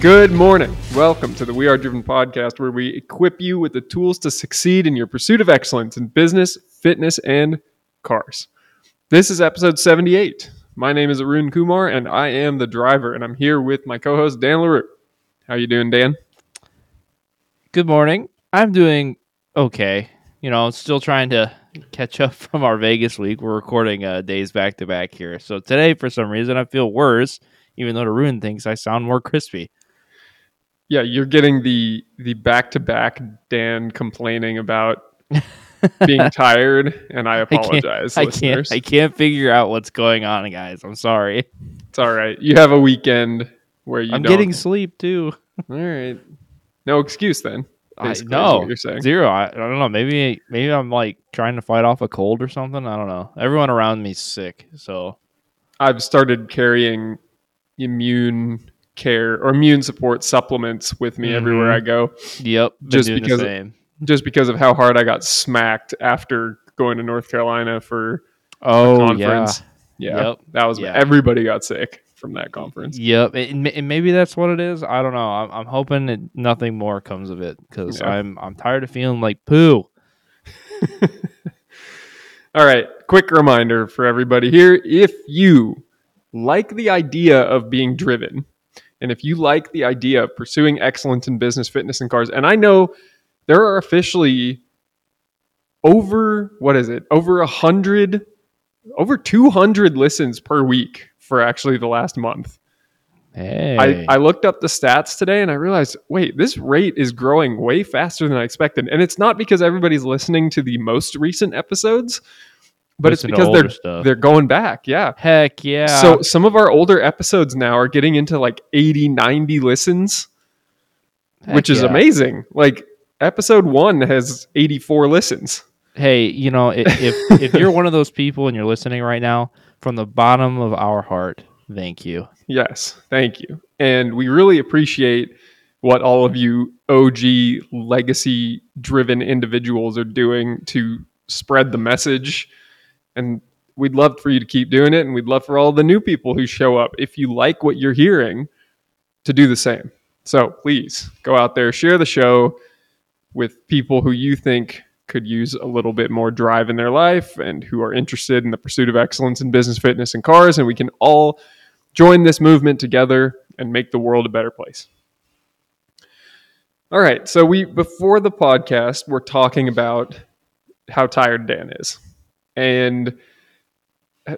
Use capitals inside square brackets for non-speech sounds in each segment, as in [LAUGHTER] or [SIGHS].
Good morning. Welcome to the We Are Driven podcast, where we equip you with the tools to succeed in your pursuit of excellence in business, fitness, and cars. This is episode 78. My name is Arun Coumar, and I am the driver, and I'm here with my co-host Dan LaRue. How you doing, Dan? Good morning. I'm doing okay. You know, still trying to catch up [LAUGHS] from our Vegas week. We're recording uh, days back to back here. So today, for some reason, I feel worse, even though Arun thinks I sound more [LAUGHS] crispy. Yeah, you're getting the the back to back Dan complaining about [LAUGHS] being tired, and I apologize, I listeners. can't. I can't figure out what's going on, guys. I'm sorry. It's all right. You have a weekend where you I'm don't. getting sleep too. all right. No excuse then. I what you're saying. Zero. I, I don't know. Maybe maybe I'm like trying to fight off a cold or something. I don't know. Everyone around me's sick, so I've started carrying immune care or immune support supplements with me everywhere Mhm. I go, yep. Just because- same. just because of how hard I got smacked after going to North Carolina for Oh conference. Yeah, Yep. that was Yeah. everybody got sick from that conference. Yep, and, and maybe that's what it is. I don't know. I'm, I'm hoping that nothing more comes of it because Yeah. I'm I'm tired of feeling like poo. [LAUGHS] All right, quick reminder for everybody here: if you like the idea of being driven, and if you like the idea of pursuing excellence in business, fitness, and cars, and I know there are officially over what is it? Over a hundred, over two hundred listens per week for actually the last month. Hey, I, I looked up the stats today and I realized, wait, this rate is growing way faster than I expected. And it's not because everybody's listening to the most recent episodes, but Listen it's because they're stuff. they're going back. Yeah. heck yeah. So some of our older episodes now are getting into like 80, 90 listens, Heck which is yeah. amazing. Like episode one has 84 listens. Hey, you know, i- if [LAUGHS] if you're one of those people and you're listening right now, from the bottom of our heart, thank you. Yes, thank you. And we really appreciate what all of you OG legacy driven individuals are doing to spread the message. And we'd love for you to keep doing it. And we'd love for all the new people who show up, if you like what you're hearing, to do the same. So please go out there, share the show with people who you think could use a little bit more drive in their life and who are interested in the pursuit of excellence in business, fitness, and cars. And we can all join this movement together and make the world a better place. All right. So we before the podcast, we're talking about how tired Dan is and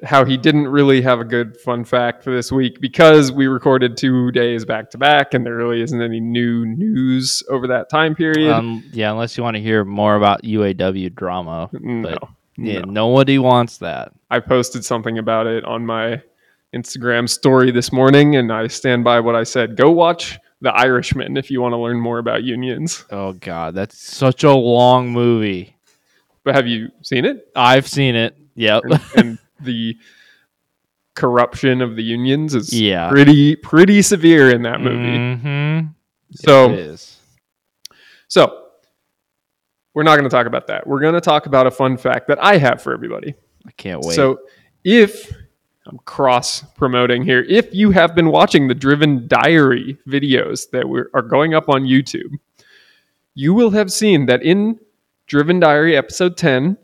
how he didn't really have a good fun fact for this week because we recorded two days back to back and there really isn't any new news over that time period. Um, yeah, unless you want to hear more about UAW drama, no, but yeah, no. nobody wants that. I posted something about it on my Instagram story this morning, and I stand by what I said. Go watch The Irishman if you want to learn more about unions. Oh God, that's such a long movie. But have you seen it? I've seen it. Yep. And, and the corruption of the unions is Yeah. pretty pretty severe in that movie. Mm-hmm. So it is. so we're not going to talk about that. We're going to talk about a fun fact that I have for everybody. I can't wait. So if I'm cross promoting here, if you have been watching the Driven Diary videos that we are going up on YouTube, you will have seen that in Driven Diary episode 10,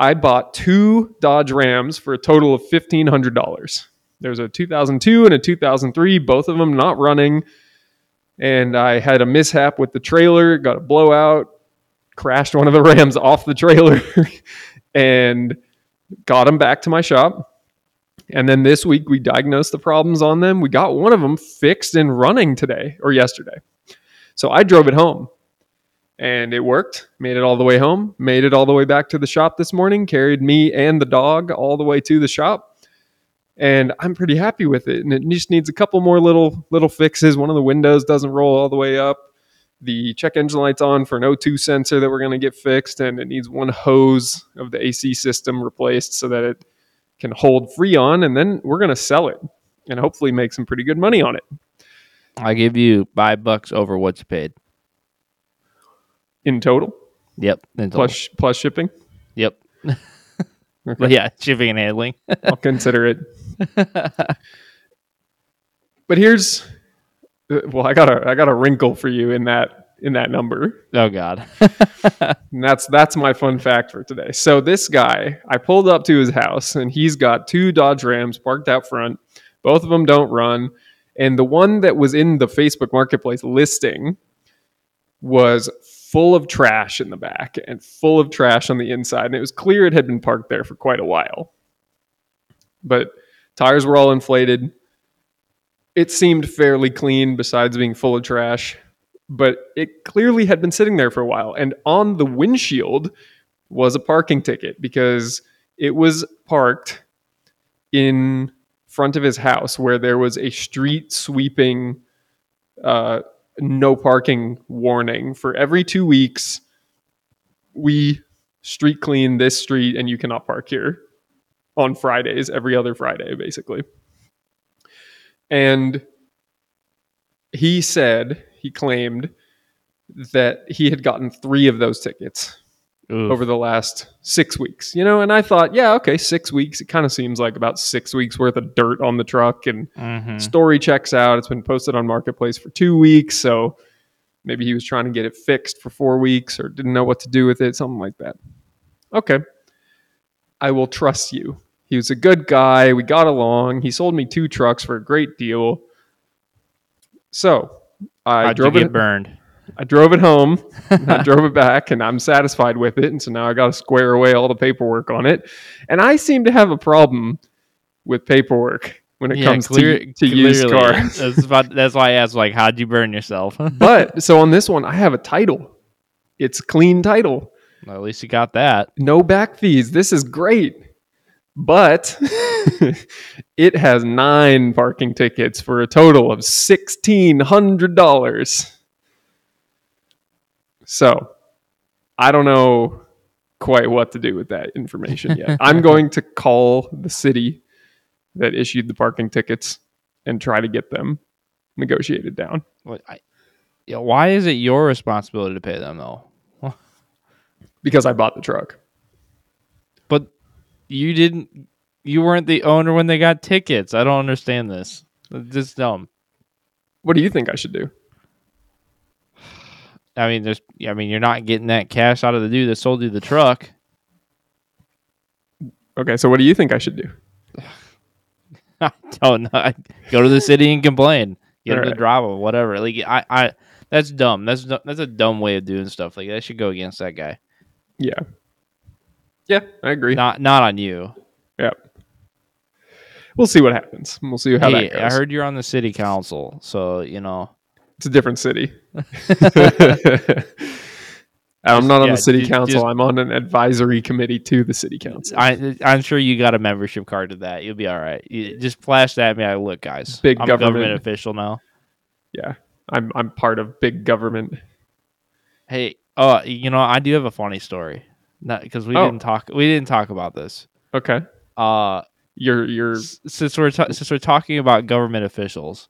I bought two Dodge Rams for a total of $1,500. There's a 2002 and a 2003, both of them not running. And I had a mishap with the trailer, got a blowout, crashed one of the [LAUGHS] Rams off the trailer, [LAUGHS] and got them back to my shop. And then this week we diagnosed the problems on them. We got one of them fixed and running today or yesterday. So I drove it home and it worked. Made it all the way home, made it all the way back to the shop this morning, carried me and the dog all the way to the shop. And I'm pretty happy with it. And it just needs a couple more little little fixes. One of the windows doesn't roll all the way up. The check engine light's on for an O2 sensor that we're going to get fixed, and it needs one hose of the AC system replaced so that it can hold Freon, and then we're going to sell it and hopefully make some pretty good money on it I give you five bucks over what's paid. In total, Yep. in total. plus plus shipping. Yep. [LAUGHS] Okay. But yeah, shipping and handling. [LAUGHS] I'll consider it. But here's Uh, Well, I got a I got a wrinkle for you in that in that number. Oh God. [LAUGHS] And that's that's my fun fact for today. So this guy, I pulled up to his house and he's got two Dodge Rams parked out front. Both of them don't run, and the one that was in the Facebook Marketplace listing was full of trash in the back and full of trash on the inside, and it was clear it had been parked there for quite a while. But tires were all inflated. It seemed fairly clean besides being full of trash but it clearly had been sitting there for a while. And on the windshield was a parking ticket because it was parked in front of his house where there was a street sweeping uh, no parking warning for every two weeks. We street clean this street and you cannot park here on Fridays, every other Friday, basically. And he said he claimed that he had gotten three of those tickets Oof. over the last six weeks. You know, and I thought, yeah, okay, six weeks. It kind of seems like about six weeks worth of dirt on the truck, and Mhm. story checks out. It's been posted on Marketplace for two weeks, so maybe he was trying to get it fixed for four weeks or didn't know what to do with it, something like that. Okay, I will trust you. He was a good guy. We got along. He sold me two trucks for a great deal. So I How'd drove it. burned? I drove it home. I drove it back, and I'm satisfied with it. And so now I got to square away all the paperwork on it. And I seem to have a problem with paperwork when it Yeah, comes clear- to, to used cars. That's, about, that's why I asked, like, how'd you burn yourself? [LAUGHS] but so on this one, I have a title. It's a clean title, at least you got that. no back fees. This is great. But [LAUGHS] it has nine parking tickets for a total of sixteen hundred dollars. So I don't know quite what to do with that information yet. [LAUGHS] I'm going to call the city that issued the parking tickets and try to get them negotiated down. What, I, yeah, why is it your responsibility to pay them though? [LAUGHS] because I bought the truck. But you didn't. You weren't the owner when they got tickets. I don't understand this. It's just dumb. What do you think I should do? I mean, there's. I mean, you're not getting that cash out of the dude that sold you the truck. Okay, so what do you think I should do? [LAUGHS] I don't know. I go to the city and complain. Get to Alright. drop whatever. Like I, I. That's dumb. That's that's a dumb way of doing stuff. Like that should go against that guy. Yeah. Yeah, I agree. Not not on you. Yeah. We'll see what happens. We'll see how hey, that goes. I heard you're on the city council, so you know. It's a different city. [LAUGHS] I'm not on yeah, the city council. just- I'm on an advisory committee to the city council. I I'm sure you got a membership card to that. You'll be all right. You just flash that at me. I look, guys. Big I'm a government government. official now. yeah. I'm I'm part of big government. Hey, uh, you know, I do have a funny story. Not because we Oh. didn't talk. We didn't talk about this. Okay. Uh, You're you're since we're ta- since we're talking about government officials.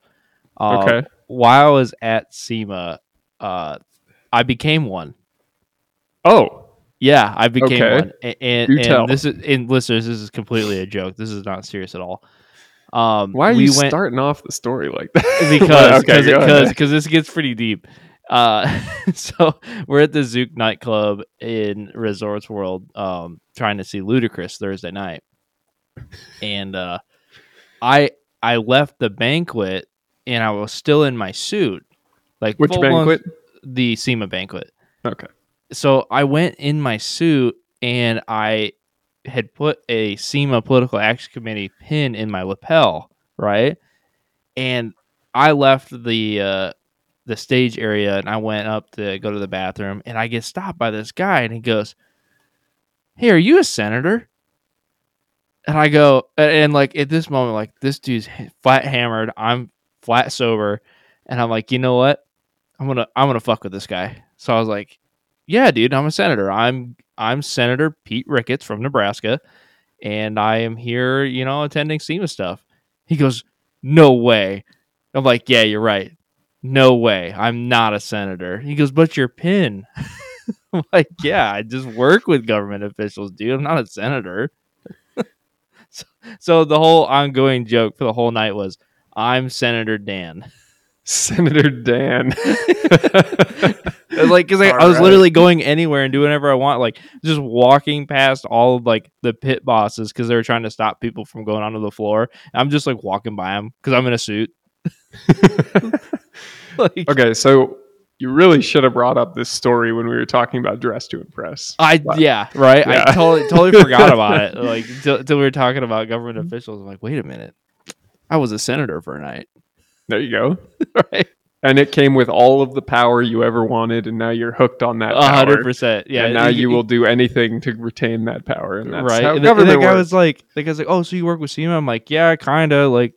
Uh, okay. While I was at SEMA, uh, I became one. Oh, Yeah, I became Okay. one. A- And, and this is and listeners, this is completely a joke. This is not serious at all. Um, why are we you went, starting off the story like that? [LAUGHS] because because because because this gets pretty deep. Uh, [LAUGHS] so we're at the Zouk nightclub in Resorts World, um, trying to see Ludacris Thursday night, and uh, I I left the banquet and I was still in my suit, like which banquet? the SEMA banquet. Okay. So I went in my suit and I had put a SEMA political action committee pin in my lapel, right? And I left the uh, the stage area and I went up to go to the bathroom and I get stopped by this guy and he goes, "Hey, are you a senator?" And I go, and- and like at this moment, like this dude's flat hammered, I'm flat sober, and I'm like, you know what? I'm gonna I'm gonna fuck with this guy. So I was like, yeah, dude, I'm a senator. I'm I'm Senator Pete Ricketts from Nebraska, and I am here, you know, attending SEMA stuff. He goes, no way. I'm like, yeah, you're right. No way. I'm not a senator. He goes, but your pin. [LAUGHS] I'm like, yeah, I just work with government officials, dude. I'm not a senator. [LAUGHS] so, so the whole ongoing joke for the whole night was, I'm Senator Dan. Senator Dan. [LAUGHS] [LAUGHS] like because I, I was right. literally going anywhere and doing whatever I want, like just walking past all of like the pit bosses because they were trying to stop people from going onto the floor. I'm just like walking by them because I'm in a suit. [LAUGHS] like, okay, so you really should have brought up this story when we were talking about dress to impress. I But- yeah right. Yeah. I totally totally forgot about it. Like until we were talking about government mm-hmm. officials. I'm like, wait a minute, I was a senator for a night. There you go. [LAUGHS] Right, And it came with all of the power you ever wanted, and now you're hooked on that a hundred percent. Yeah, and now you will do anything to retain that power, and that's right. how And the, the guy was like, the guy's like, oh, so you work with SEMA? I'm like, yeah, kind of. Like,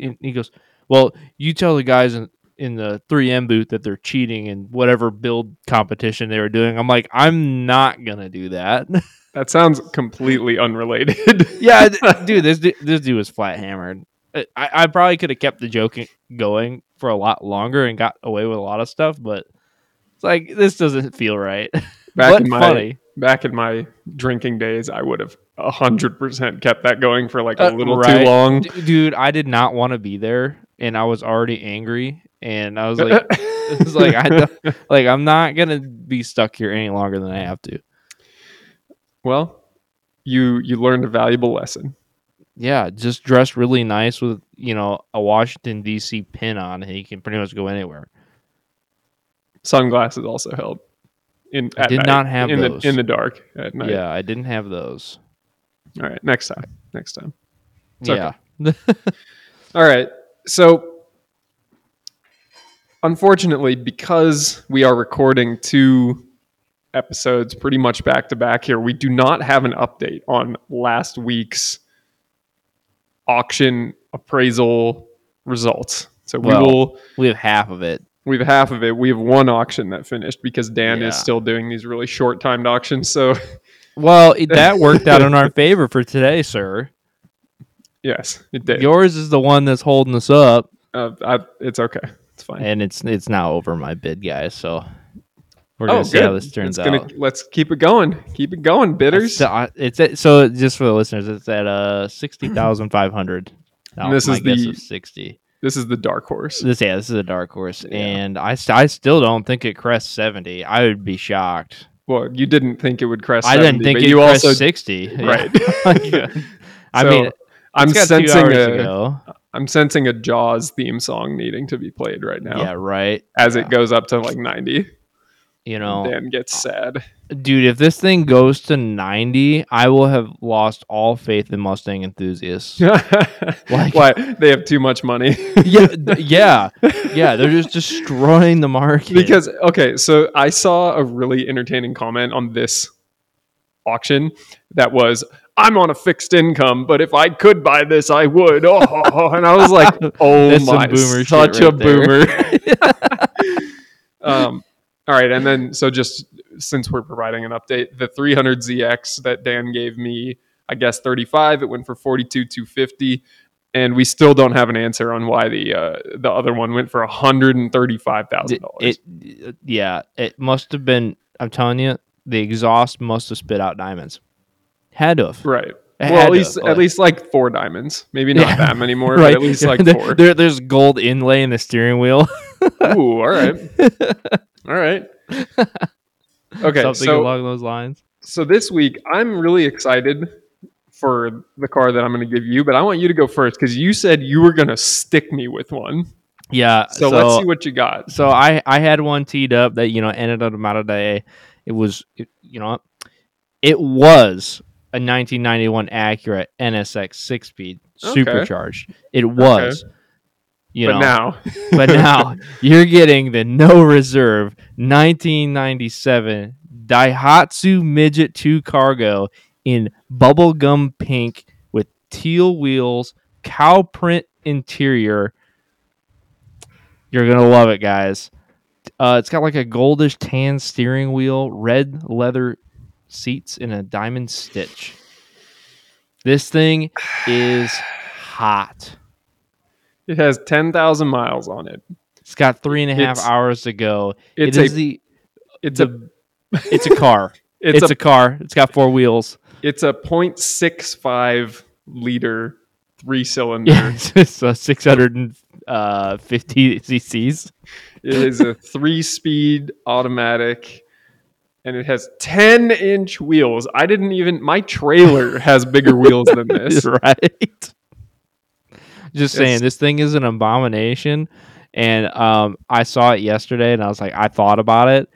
and he goes, well, you tell the guys in, in the 3M booth that they're cheating in whatever build competition they were doing. I'm like, I'm not gonna do that. [LAUGHS] that sounds completely unrelated. yeah, [LAUGHS] dude, this du- this dude was flat hammered. I, I probably could have kept the joke going for a lot longer and got away with a lot of stuff, but it's like this doesn't feel right. [LAUGHS] back but in my funny. back in my drinking days, I would have hundred percent kept that going for like a Uh, little right. too long. D- dude i did not want to be there and i was already angry and i was like [LAUGHS] it's like i like i'm not gonna be stuck here any longer than i have to well, you you learned a valuable lesson. Yeah just dress really nice with you know a washington dc pin on and you can pretty much go anywhere Sunglasses also help. In I did night, not have in those. the in the dark at night. yeah i didn't have those All right, next time. Next time. It's yeah [LAUGHS] All right. So, unfortunately, because we are recording two episodes pretty much back to back here, we do not have an update on last week's auction appraisal results. So we Well- will. we have half of it We have half of it. We have one auction that finished because Dan Yeah. is still doing these really short timed auctions. So [LAUGHS] well that [LAUGHS] worked out in our favor for today sir yes, it did. yours is the one that's holding us up Uh, I, it's okay. It's fine. and it's it's now over my bid guys so we're oh, gonna see good. how this turns It's gonna- out let's keep it going. Keep it going, bitters. So, it's at, so just for the listeners, it's at uh sixty thousand five hundred. [CLEARS THROAT] This is the- sixty. This is the dark horse. This yeah, this is a dark horse, Yeah. and I I still don't think it crests seventy. I would be shocked. Well, you didn't think it would crest. 70, I didn't think it you crest also sixty. Yeah. right. [LAUGHS] [LAUGHS] I So, mean, I'm it's got two sensing a ago. am sensing a Jaws theme song needing to be played right now. Yeah, right. As yeah. it goes up to like 90, You know, Dan gets sad. dude, if this thing goes to ninety, I will have lost all faith in Mustang enthusiasts. [LAUGHS] Like- Why they have too much money? [LAUGHS] yeah, [LAUGHS] yeah, yeah. They're just destroying the market because okay, so I saw a really entertaining comment on this auction that was I'm on a fixed income, but if I could buy this, I would. Oh, and I was like, oh That's my, boomer such a there. boomer. um, all right, and then so just since we're providing an update, the 300ZX that Dan gave me, I guess 35, it went for 42 250 and we still don't have an answer on why the uh, the other one went for $135,000. it, it yeah it must have been i'm telling you the exhaust must have spit out diamonds had to have Right. It well, at least have, at least like four diamonds. Maybe not Yeah. that many more, [LAUGHS] right but at least [LAUGHS] like There- four. there- there's gold inlay in the steering wheel Ooh, all right, [LAUGHS] all right. [LAUGHS] Okay, something so along those lines so this week I'm really excited for the car that I'm going to give you, but I want you to go first because you said you were going to stick me with one. yeah So, let's see what you got. so i i had one teed up that you know ended up out of day it was it, you know it was a 1991 Acura NSX six speed Okay. supercharged. It was, you but know, now, [LAUGHS] but now you're getting the no reserve 1997 Daihatsu Midget 2 Cargo in bubblegum pink with teal wheels, cow print interior. You're going to love it, guys. Uh, it's got like a goldish tan steering wheel, red leather seats, and a diamond stitch. This thing is hot. It has 10,000 miles on it. It's got three and a half It's- hours to go. It's It a the it's a [LAUGHS] it's a car. [LAUGHS] it's, it's, a, a, car. It's got four wheels. it's a 0.65 liter three cylinder Yeah, [LAUGHS] it's a six hundred and uh, 50 cc's. It is a three-speed automatic, and it has ten-inch wheels. I didn't even. My trailer has bigger wheels than this. right? Just saying, It's- this thing is an abomination. And um, I saw it yesterday, and I was like, I thought about it,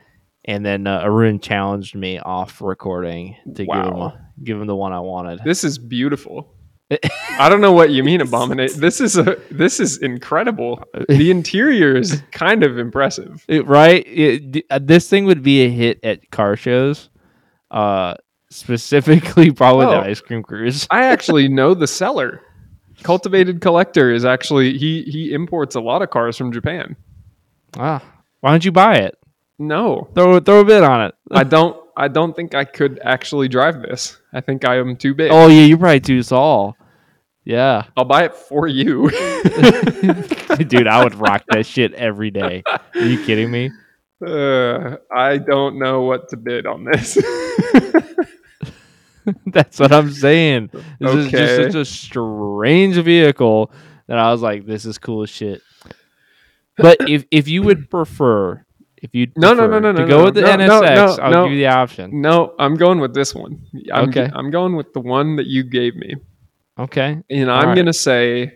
and then uh, Arun challenged me off recording to give him a, give him the one I wanted. This is beautiful. [LAUGHS] I don't know what you mean abominate. This is a this is incredible. The [LAUGHS] interior is kind of impressive. It- right? It, d- uh, this thing would be a hit at car shows, uh, specifically probably the Oh. ice cream cruise. I actually [LAUGHS] know the seller. Cultivated Collector is actually he he imports a lot of cars from Japan. Ah, why don't you buy it? No, Throw throw a bid on it. [LAUGHS] I don't. I don't think I could actually drive this. I think I am too big. Oh yeah, you're probably too tall. Yeah, I'll buy it for you. [LAUGHS] dude, I would rock that shit every day. Are you kidding me? uh, I don't know what to bid on this. [LAUGHS] [LAUGHS] That's what I'm saying. This is just such a strange vehicle that I was like, this is cool as shit. But [COUGHS] if if you would prefer, if you No, no, no, no, to no, go no, with the no, NSX, no, I'll give you the option. no, I'm going with this one. I'm, Okay. I'm going with the one that you gave me, Okay, and I'm right. gonna say,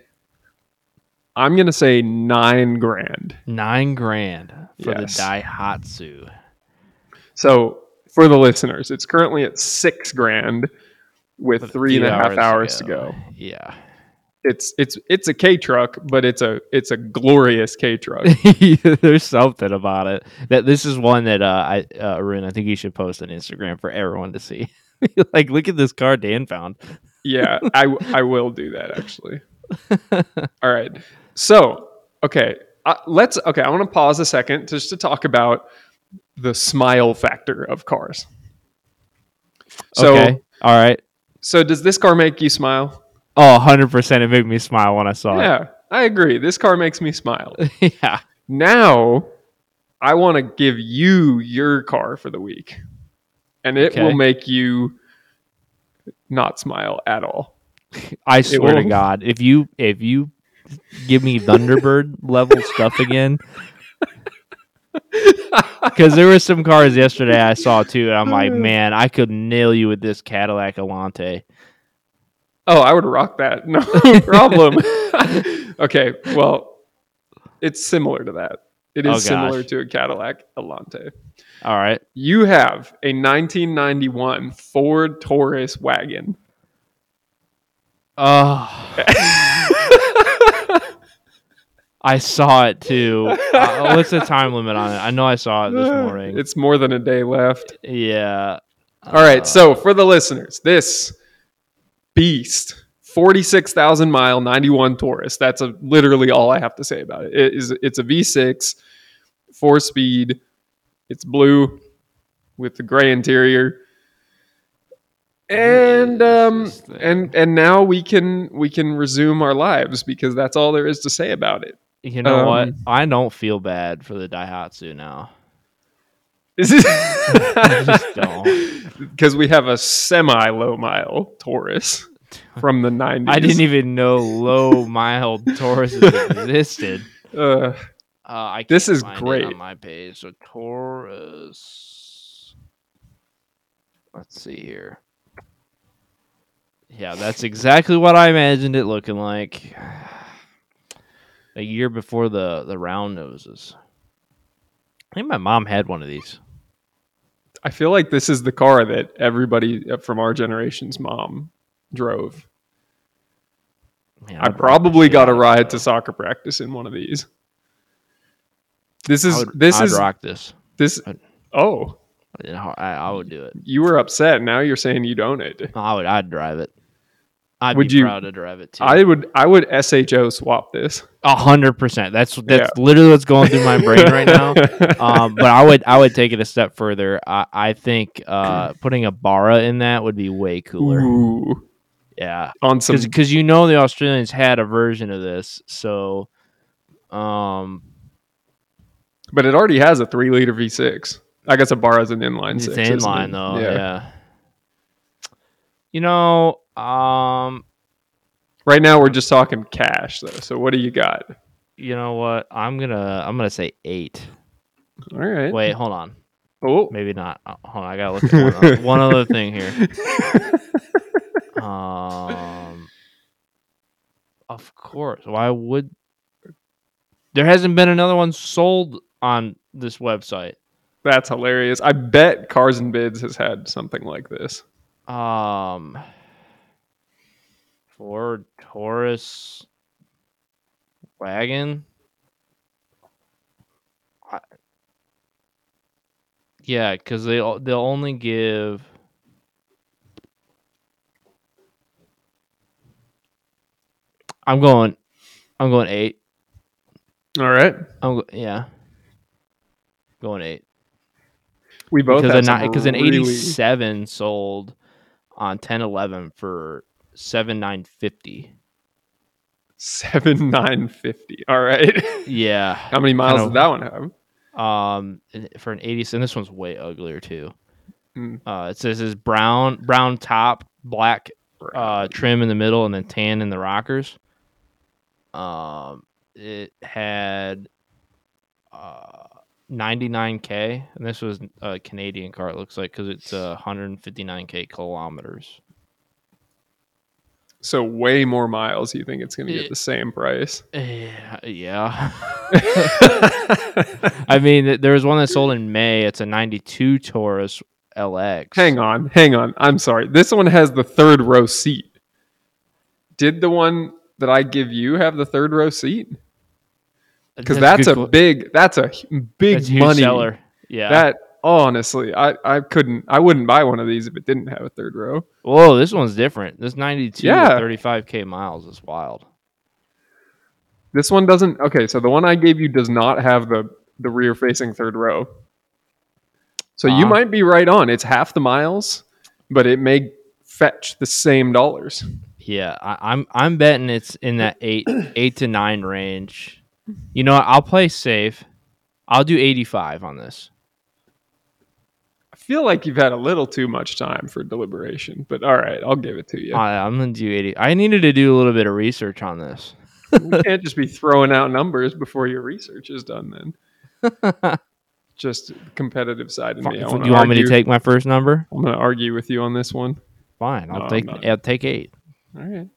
I'm gonna say nine grand. nine grand for Yes. the Daihatsu. So for the listeners, it's currently at six grand with three and a half hours to go. Yeah, It's it's it's a K truck, but it's a it's a glorious K truck. [LAUGHS] there's something about it that this is one that uh, I uh, Arun, I think you should post on Instagram for everyone to see. [LAUGHS] like, look at this car Dan found. yeah, I I will do that actually. [LAUGHS] All right. So okay, uh, let's okay. I want to pause a second just to talk about the smile factor of cars. So okay, all right. so does this car make you smile? Oh, 100% it made me smile when I saw it. Yeah, I agree. This car makes me smile. [LAUGHS] yeah. Now, I want to give you your car for the week, and it Okay. will make you not smile at all. I swear to God, if you if you give me Thunderbird level stuff again, [LAUGHS] [LAUGHS] because there were some cars yesterday I saw too, and I'm like, mm. man, I could nail you with this Cadillac Alante. Oh, I would rock that. [LAUGHS] No [LAUGHS] problem. okay, well, it's similar to that. It is Oh, similar to a Cadillac Alante. All right, You have a 1991 Ford Taurus wagon. oh, I saw it too. [LAUGHS] Uh, what's the time limit on it? I know I saw it this morning. It's more than a day left. yeah. All right, Uh, so for the listeners, this beast, 46,000 mile 91 Taurus. That's a, literally all I have to say about it. It is it's a V6, 4 speed. It's blue with the gray interior. And um and and now we can we can resume our lives because that's all there is to say about it. You know what? Um, I don't feel bad for the Daihatsu now. This is just [LAUGHS] because we have a semi low mile Taurus from the 90s. [LAUGHS] I didn't even know low mile Tauruses existed. [LAUGHS] Uh, Uh, I This is great. on my page. So Taurus. Let's see here. Yeah, that's exactly what I imagined it looking like. A year before the the round noses. I think my mom had one of these. I feel like this is the car that everybody uh, from our generation's mom drove. Man, I I'd rock the probably got a ride to soccer practice in one of these. This is would- this I'd is rock this. this. I'd- Oh, I, I would do it. you were upset. Now you're saying you don't it. I would. I'd drive it. I'd Would be you- proud to drive it too. I would I would SHO swap this. A hundred percent. That's that's literally what's going through my brain right now. [LAUGHS] Um, but I would I would take it a step further. I, I think uh, putting a Barra in that would be way cooler. Ooh, Yeah, on some because you know the Australians had a version of this. So, um, but it already has a three liter V6. I guess a bar is an inline it's six. in isn't line it? though. Yeah. You know, um, Right now we're just talking cash though. So what do you got? You know what? I'm gonna I'm gonna say eight. All right. Wait, hold on. Oh, Maybe not. Uh, hold on. I gotta look at one, other- one other thing here. [LAUGHS] Um, of course. Why would there hasn't been another one sold on this website? that's hilarious. I bet Cars and Bids has had something like this. Um, Ford Taurus wagon. I, yeah, because they they'll only give. I'm going. I'm going eight. All right. I'm yeah. Going eight We both because an, an really- 87 sold on 1011 for seven nine fifty. seven nine fifty. All right. Yeah. [LAUGHS] How many miles did that one have? Um, for an 80, and this one's way uglier too. Hmm. Uh, it says is brown brown top, black uh trim in the middle, and then tan in the rockers. Um, it had uh 99k, and this was a Canadian car. It looks like because it's uh, 159k kilometers. So way more miles. You think it's going to get the same price? Eh, yeah, yeah. [LAUGHS] I mean, th- there was one that sold in May. It's a 92 Taurus LX. hang on, hang on. I'm sorry. This one has the third row seat. Did the one that I give you have the third row seat? Because that's, good a que- big. That's a big that's huge money. seller. Yeah. That honestly, I I couldn't. I wouldn't buy one of these if it didn't have a third row. Whoa, this one's different. This 92 Yeah. 35k miles is wild. This one doesn't. Okay, so the one I gave you does not have the the rear facing third row. So you Ah. might be right on. It's half the miles, but it may fetch the same dollars. Yeah, I, I'm I'm betting it's in that eight [CLEARS THROAT] eight to nine range. You know, what? I'll play safe. I'll do 85 on this. Feel like you've had a little too much time for deliberation, but all right, I'll give it to you. I, I'm gonna do 80. I needed to do a little bit of research on this. you can't just be throwing out numbers before your research is done. Then, [LAUGHS] just competitive side of me. Do you want me to take my first number? I'm going to argue with you on this one. Fine, I'll No, take I'll take eight. All right.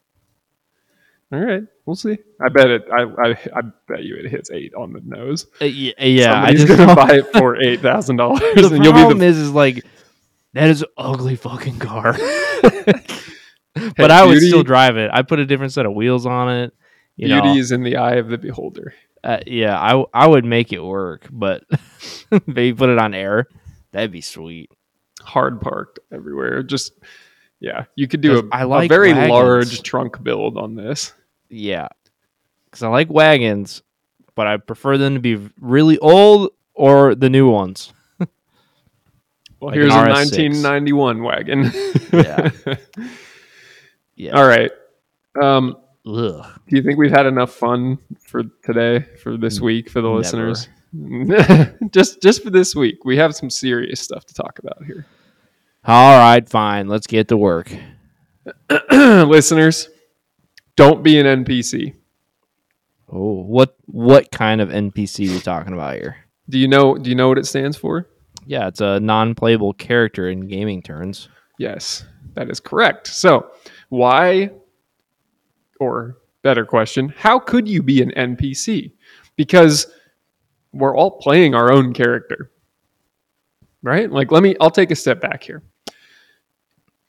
All right. We'll see. I bet it. I, I, I bet you it hits eight on the nose. Uh, y- yeah, I Somebody's just gonna [LAUGHS] buy it for eight thousand dollars, the and you'll be problem the. is, is like that is ugly fucking car. [LAUGHS] [LAUGHS] but Hey, I would beauty- still drive it. I put a different set of wheels on it. You Beauty know, is in the eye of the beholder. uh, yeah, I would make it work, but maybe put it on air. That'd be sweet. Hard parked everywhere. Just yeah, you could do a, 'Cause I a like very wagons. large trunk build on this. Yeah, because I like wagons, but I prefer them to be really old or the new ones. [LAUGHS] Well, Like here's a 1991 wagon. [LAUGHS] Yeah. [LAUGHS] Yeah. All right. Um, do you think we've had enough fun for today, for this week, for the Never. listeners? just, just for this week, we have some serious stuff to talk about here. All right, fine. Let's get to work. [CLEARS THROAT] listeners, don't be an NPC. Oh, what what kind of NPC are we talking about here? Do you know? Do you know what it stands for? Yeah, it's a non-playable character in gaming turns. Yes, that is correct. So, why, or better question, how could you be an NPC? Because we're all playing our own character, right? Like, let me, I'll take a step back here.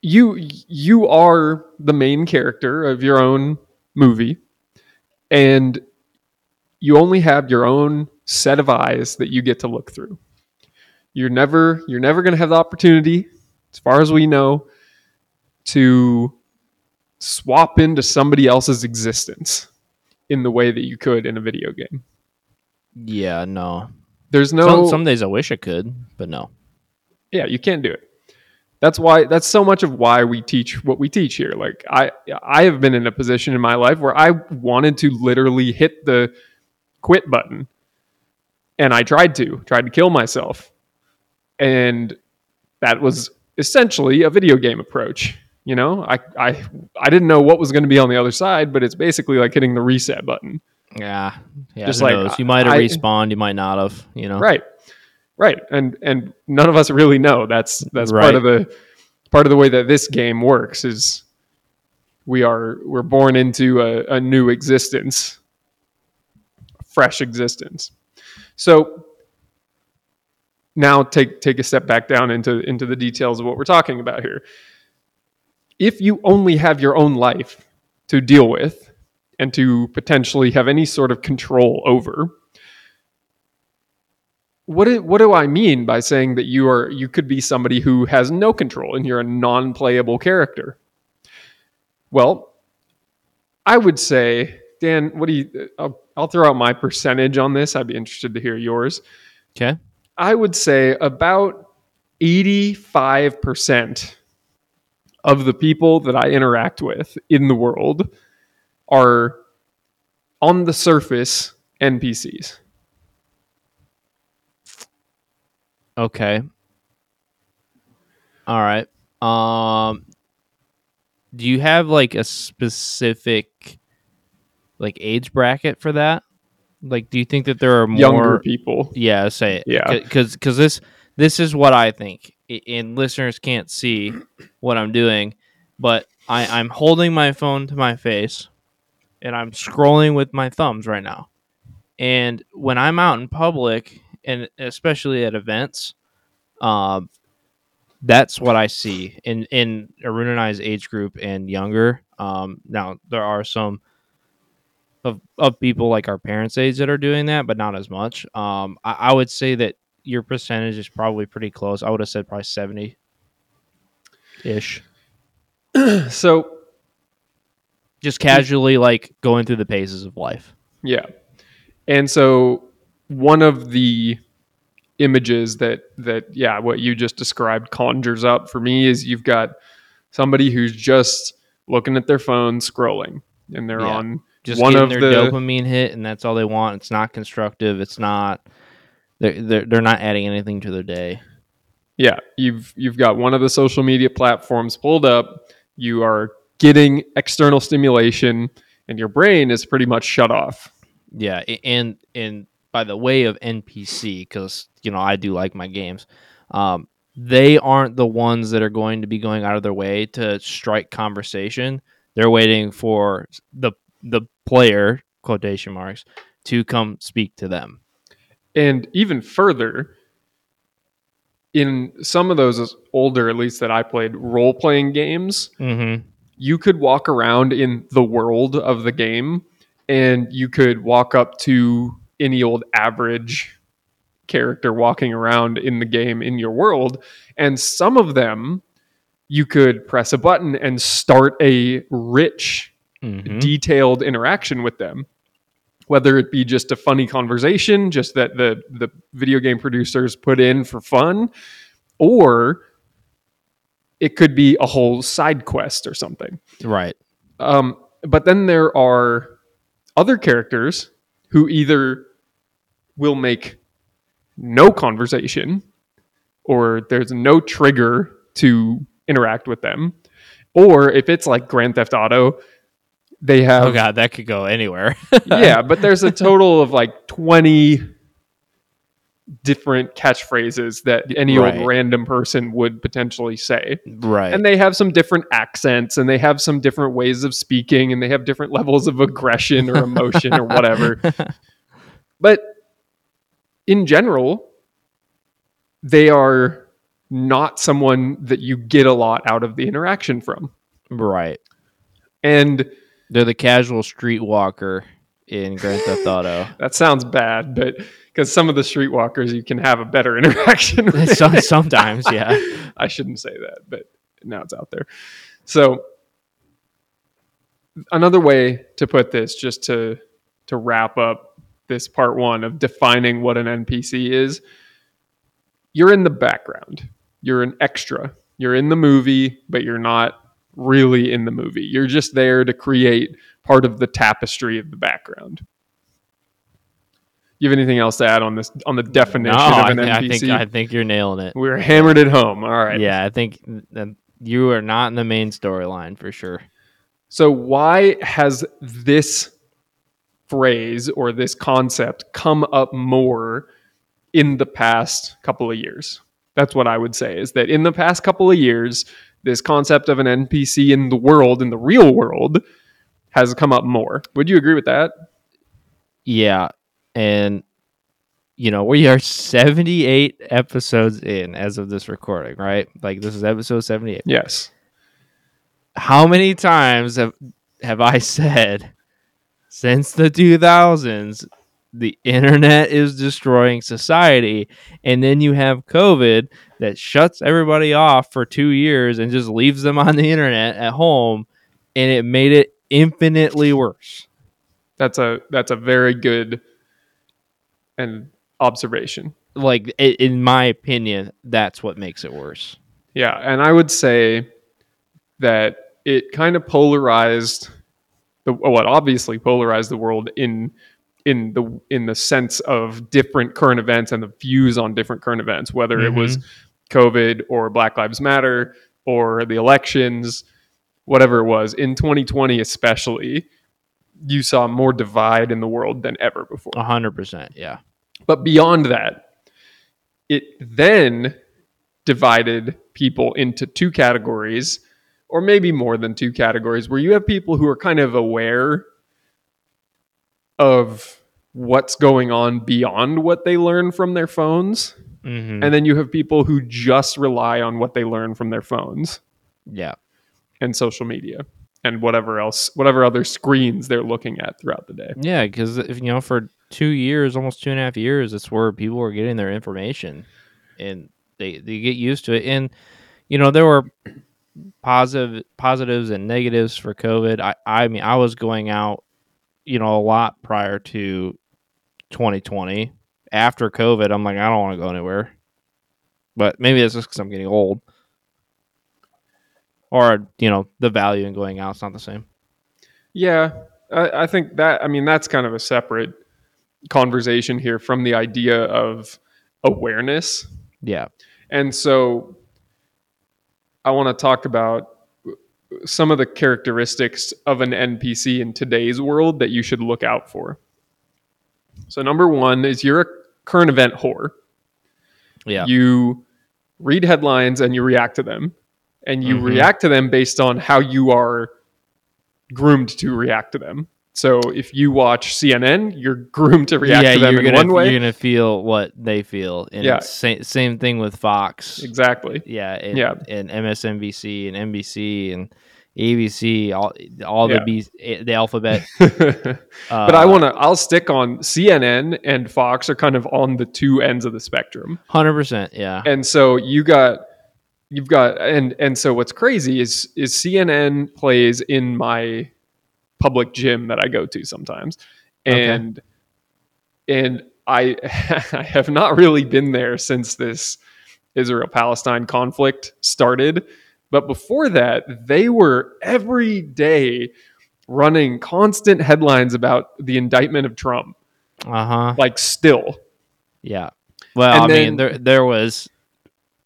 You, you are the main character of your own movie, and you only have your own set of eyes that you get to look through. You're never, you're never going to have the opportunity as far as we know, to swap into somebody else's existence in the way that you could in a video game. Yeah, no. There's no, some, some days I wish I could, but no. yeah, you can't do it. That's why. That's so much of why we teach what we teach here. Like I, I have been in a position in my life where I wanted to literally hit the quit button, and I tried to, tried to kill myself, and that was essentially a video game approach. You know, I I I didn't know what was going to be on the other side, but it's basically like hitting the reset button. Yeah, yeah. Just who like, knows? you might have respawned, you might not have. You know, Right. Right. And and none of us really know. That's that's part of the part of the way that this game works is we are we're born into a, a new existence. A fresh existence. So now take take a step back down into into the details of what we're talking about here. If you only have your own life to deal with and to potentially have any sort of control over, what do, what do I mean by saying that you are you could be somebody who has no control and you're a non-playable character? Well, I would say, Dan, what do you? Uh, I'll, I'll throw out my percentage on this. I'd be interested to hear yours. Okay. I would say about eighty-five percent of the people that I interact with in the world are on the surface NPCs. Okay. All right. Um do you have like a specific like age bracket for that? Like do you think that there are more Younger people. Yeah, say it. Yeah. Cuz cuz this this is what I think. And listeners can't see what I'm doing, but I I'm holding my phone to my face and I'm scrolling with my thumbs right now. And when I'm out in public and especially at events, um that's what I see in in Aruna and I's age group and younger. Um, now there are some of of people like our parents' age that are doing that, but not as much. Um, I, I would say that your percentage is probably pretty close. I would have said probably seventy ish. [CLEARS THROAT] So Just casually like going through the paces of life. Yeah. And so one of the images that that yeah, what you just described conjures up for me is you've got somebody who's just looking at their phone scrolling and they're Yeah. on Just one getting of their the dopamine hit, and that's all they want. It's not constructive. It's not. They're, they're they're not adding anything to their day. yeah, you've you've got one of the social media platforms pulled up, you are getting external stimulation and your brain is pretty much shut off. Yeah, and and by the way of NPC, because you know I do like my games, um, they aren't the ones that are going to be going out of their way to strike conversation. They're waiting for the the player quotation marks to come speak to them. And even further, in some of those older, at least that I played, role playing games, Mm-hmm. you could walk around in the world of the game and you could walk up to any old average character walking around in the game in your world. And some of them, you could press a button and start a rich Mm-hmm. detailed interaction with them whether it be just a funny conversation just that the the video game producers put in for fun or it could be a whole side quest or something Right. um, but then there are other characters who either will make no conversation or there's no trigger to interact with them or if it's like grand theft auto they have Oh god, that could go anywhere. [LAUGHS] yeah, but there's a total of like 20 different catchphrases that any Right. old random person would potentially say. right. And they have some different accents and they have some different ways of speaking and they have different levels of aggression or emotion or whatever. [LAUGHS] But in general, they are not someone that you get a lot out of the interaction from. right. And They're the casual streetwalker in Grand Theft [LAUGHS] Auto. That sounds bad, but because some of the streetwalkers you can have a better [LAUGHS] interaction [LAUGHS] with. Sometimes, yeah. I shouldn't say that, but now it's out there. So another way to put this, just to to wrap up this part one of defining what an NPC is, you're in the background. You're an extra. You're in the movie, but you're not really in the movie. You're just there to create part of the tapestry of the background. You have anything else to add on this on the definition No, of I, an I NPC? think I think you're nailing it. We're hammered it home. All right. Yeah, I think you are not in the main storyline for sure. So why has this phrase or this concept come up more in the past couple of years. That's what I would say is that in the past couple of years, this concept of an NPC in the world, in the real world, has come up more. Would you agree with that? Yeah. And, you know, we are 78 episodes in as of this recording, right? Like, this is episode 78. Yes. How many times have, have I said since the 2000s the internet is destroying society and then you have covid that shuts everybody off for 2 years and just leaves them on the internet at home and it made it infinitely worse That's a that's a very good and observation. like in my opinion that's what makes it worse Yeah, and I would say that it kind of polarized the what obviously polarized the world in in the in the sense of different current events and the views on different current events, whether it was COVID or Black Lives Matter or the elections, whatever it was. In 2020, especially, you saw more divide in the world than ever before. 100% yeah But beyond that, it then divided people into two categories, or maybe more than two categories, where you have people who are kind of aware of what's going on beyond what they learn from their phones. hmm And then you have people who just rely on what they learn from their phones yeah and social media and whatever else, whatever other screens they're looking at throughout the day. Yeah, because if you know, for two years, almost two and a half years, it's where people are getting their information, and they they get used to it. And you know, there were positive positives and negatives for COVID. I I mean, I was going out, you know, a lot prior to 2020. After COVID, I'm like, I don't want to go anywhere. But maybe it's just because I'm getting old, or you know, the value in going out is not the same. Yeah, I, I think that. I mean, that's kind of a separate conversation here from the idea of awareness. Yeah. And so, I want to talk about some of the characteristics of an NPC in today's world that you should look out for. So, number one is you're a current event whore. Yeah. You read headlines and you react to them, and you Mhm. react to them based on how you are groomed to react to them. So if you watch CNN, you're [LAUGHS] groomed to react to them in gonna, one way. You're gonna feel what they feel. And Yeah. it's sa- same thing with Fox. Exactly. Yeah, and, Yeah. and MSNBC and NBC and ABC, all all Yeah. the B, the alphabet. [LAUGHS] but Uh, I want to. I'll stick on CNN and Fox are kind of on the two ends of the spectrum, hundred percent. Yeah, and so you got, you've got, and and so what's crazy is is CNN plays in my public gym that I go to sometimes, Okay. and and I [LAUGHS] I have not really been there since this Israel Palestine conflict started. But before that, they were every day running constant headlines about the indictment of Trump. uh huh. Like still. Yeah. Well, And I then- mean, there there was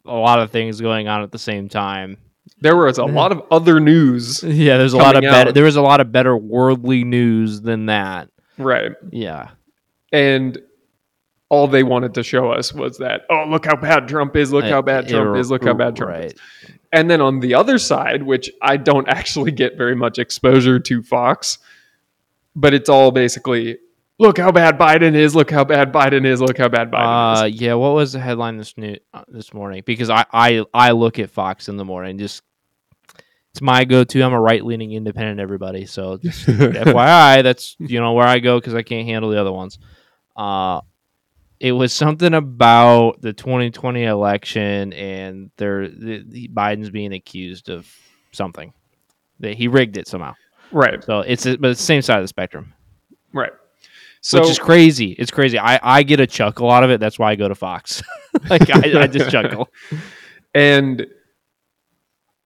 a lot of things going on at the same time. There was a lot of other news. Yeah, there's a lot of better. There was a lot of better worldly news than that. Right. Yeah. And all they wanted to show us was that, oh, look how bad Trump is, look how bad Trump Uh, is, look how bad Trump right. is. And then on the other side, which I don't [LAUGHS] actually get very much exposure to Fox, but it's all basically look how bad Biden is, look how bad Biden is, look how bad Biden Uh, is. yeah. What was the headline this new uh, this morning? Because I I I look at Fox in the morning. Just it's my go to. I'm a right leaning independent. Everybody. So just [LAUGHS] FYI, that's you know where I go because I can't handle the other ones. Uh, it was something about the 2020 election and there the, the Biden's being accused of something that he rigged it somehow. right, So it's but it's the same side of the spectrum, right. So which is crazy. It's crazy. I I get a chuckle out of it. That's why I go to Fox. [LAUGHS] like I, I just chuckle. [LAUGHS] And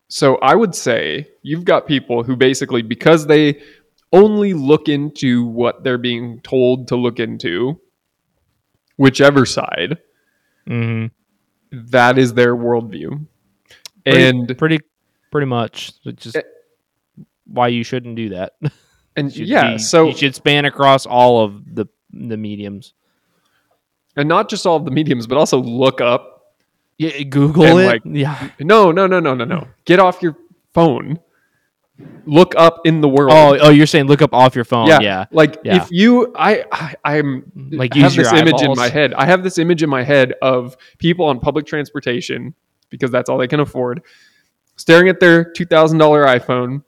so I would say you've got people who basically, because they only look into what they're being told to look into, whichever side, hmm that is their worldview. Pretty- And pretty pretty much. It's just Eh. why you shouldn't do that. [LAUGHS] and yeah, be- so you should span across all of the the mediums. and not just all of the mediums, but also look up. Yeah, Google And, it. like, yeah. No, no, no, no, no, no. Get off your phone. Look up in the world. Oh, oh, you're saying look up off your phone. yeah, Yeah. Like Yeah. if you, I, I I'm Like I have this image in my head. I have this image in my head of people on public transportation because that's all they can afford, staring at their two thousand dollar iPhone,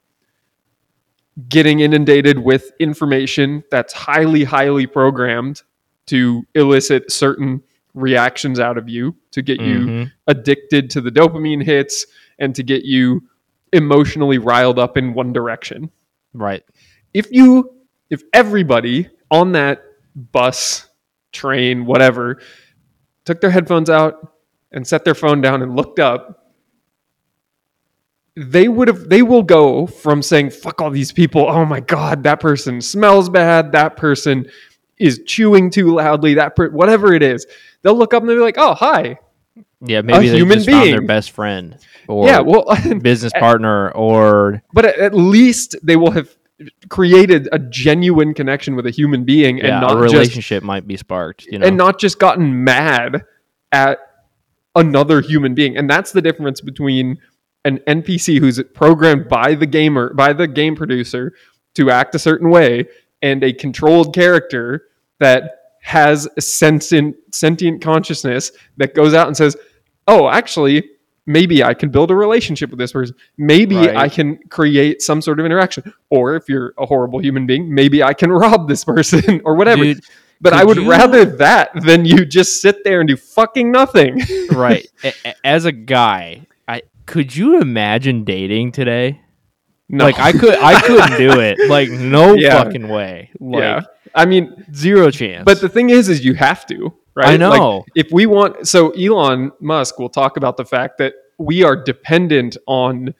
getting inundated with information that's highly, highly programmed to elicit certain reactions out of you to get you Mhm. addicted to the dopamine hits and to get you emotionally riled up in one direction. Right. if you if everybody on that bus train whatever took their headphones out and set their phone down and looked up they would have they will go from saying fuck all these people. Oh my god that person smells bad. That person is chewing too loudly. That per- whatever it is they'll look up and they'll be like oh hi Yeah, maybe they human just found their best friend [LAUGHS] or yeah well [LAUGHS] business partner or but at, least they will have created a genuine connection with a human being yeah, and a not just relationship might be sparked. You know, and not just gotten mad at another human being. And that's the difference between an NPC who's programmed by the gamer, by the game producer to act a certain way, and a controlled character that has a sentient, sentient consciousness that goes out and says, Oh, actually, maybe I can build a relationship with this person. Maybe Right. I can create some sort of interaction. Or if you're a horrible human being, maybe I can [LAUGHS] rob this person or whatever. Dude, But I would you- rather that than you just sit there and do fucking nothing. right. [LAUGHS] As a guy, I could you imagine dating today? No. Like I could, I couldn't do it. [LAUGHS] Like no Yeah. fucking way. Like yeah. I mean, zero chance. but the thing is, is you have to, right? I Like, know. if we want, so Elon Musk will talk about the fact that we are dependent on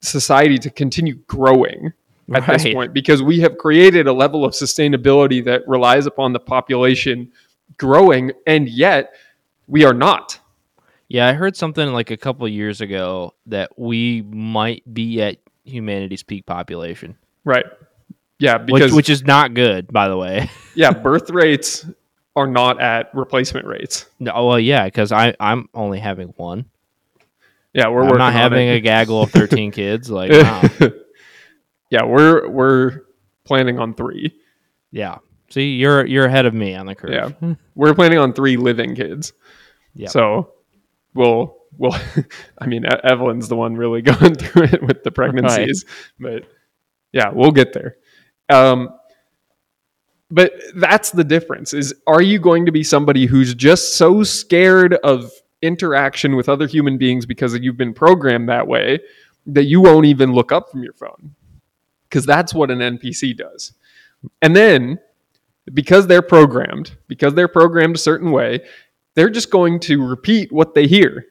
society to continue growing at this point because we have created a level of sustainability that relies upon the population growing, and yet we are not. Yeah, I heard something like a couple years ago that we might be at humanity's peak population, Right. Yeah, which, because which is not good, by the way. [LAUGHS] yeah, birth rates are not at replacement rates. no, well, yeah, because I I'm only having one. Yeah, we're not on having a gaggle of thirteen [LAUGHS] kids. Like, [LAUGHS] wow. yeah, we're we're planning on three. yeah. See, you're you're ahead of me on the curve. Yeah. We're planning on three living kids. Yeah, So we'll we'll. [LAUGHS] I mean, Evelyn's the one really [LAUGHS] going through it with the pregnancies, but yeah, we'll get there. Um, but that's the difference: is are you going to be somebody who's just so scared of interaction with other human beings because you've been programmed that way that you won't even look up from your phone? Because that's what an NPC does. And then because they're programmed, because they're programmed a certain way, they're just going to repeat what they hear.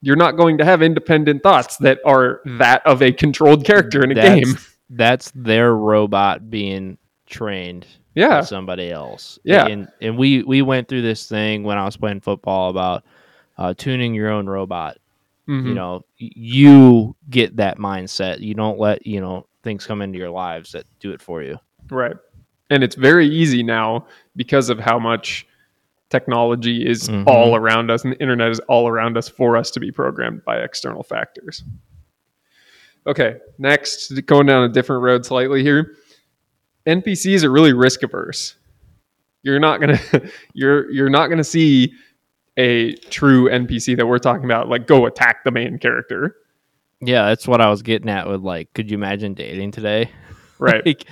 You're not going to have independent thoughts that are that of a controlled character in a That's- game. That's their robot being trained Yeah. by somebody else. Yeah. And and we we went through this thing when I was playing football about uh, tuning your own robot. Mhm. You know, you get that mindset. You don't let you know things come into your lives that do it for you. Right. And it's very easy now because of how much technology is Mhm. all around us and the internet is all around us for us to be programmed by external factors. Okay, next, going down a different road slightly here. NPCs are really risk averse. You're not gonna [LAUGHS] you're you're not gonna see a true NPC that we're talking about like go attack the main character. Yeah, that's what I was getting at with like, could you imagine dating today? Right. [LAUGHS] like,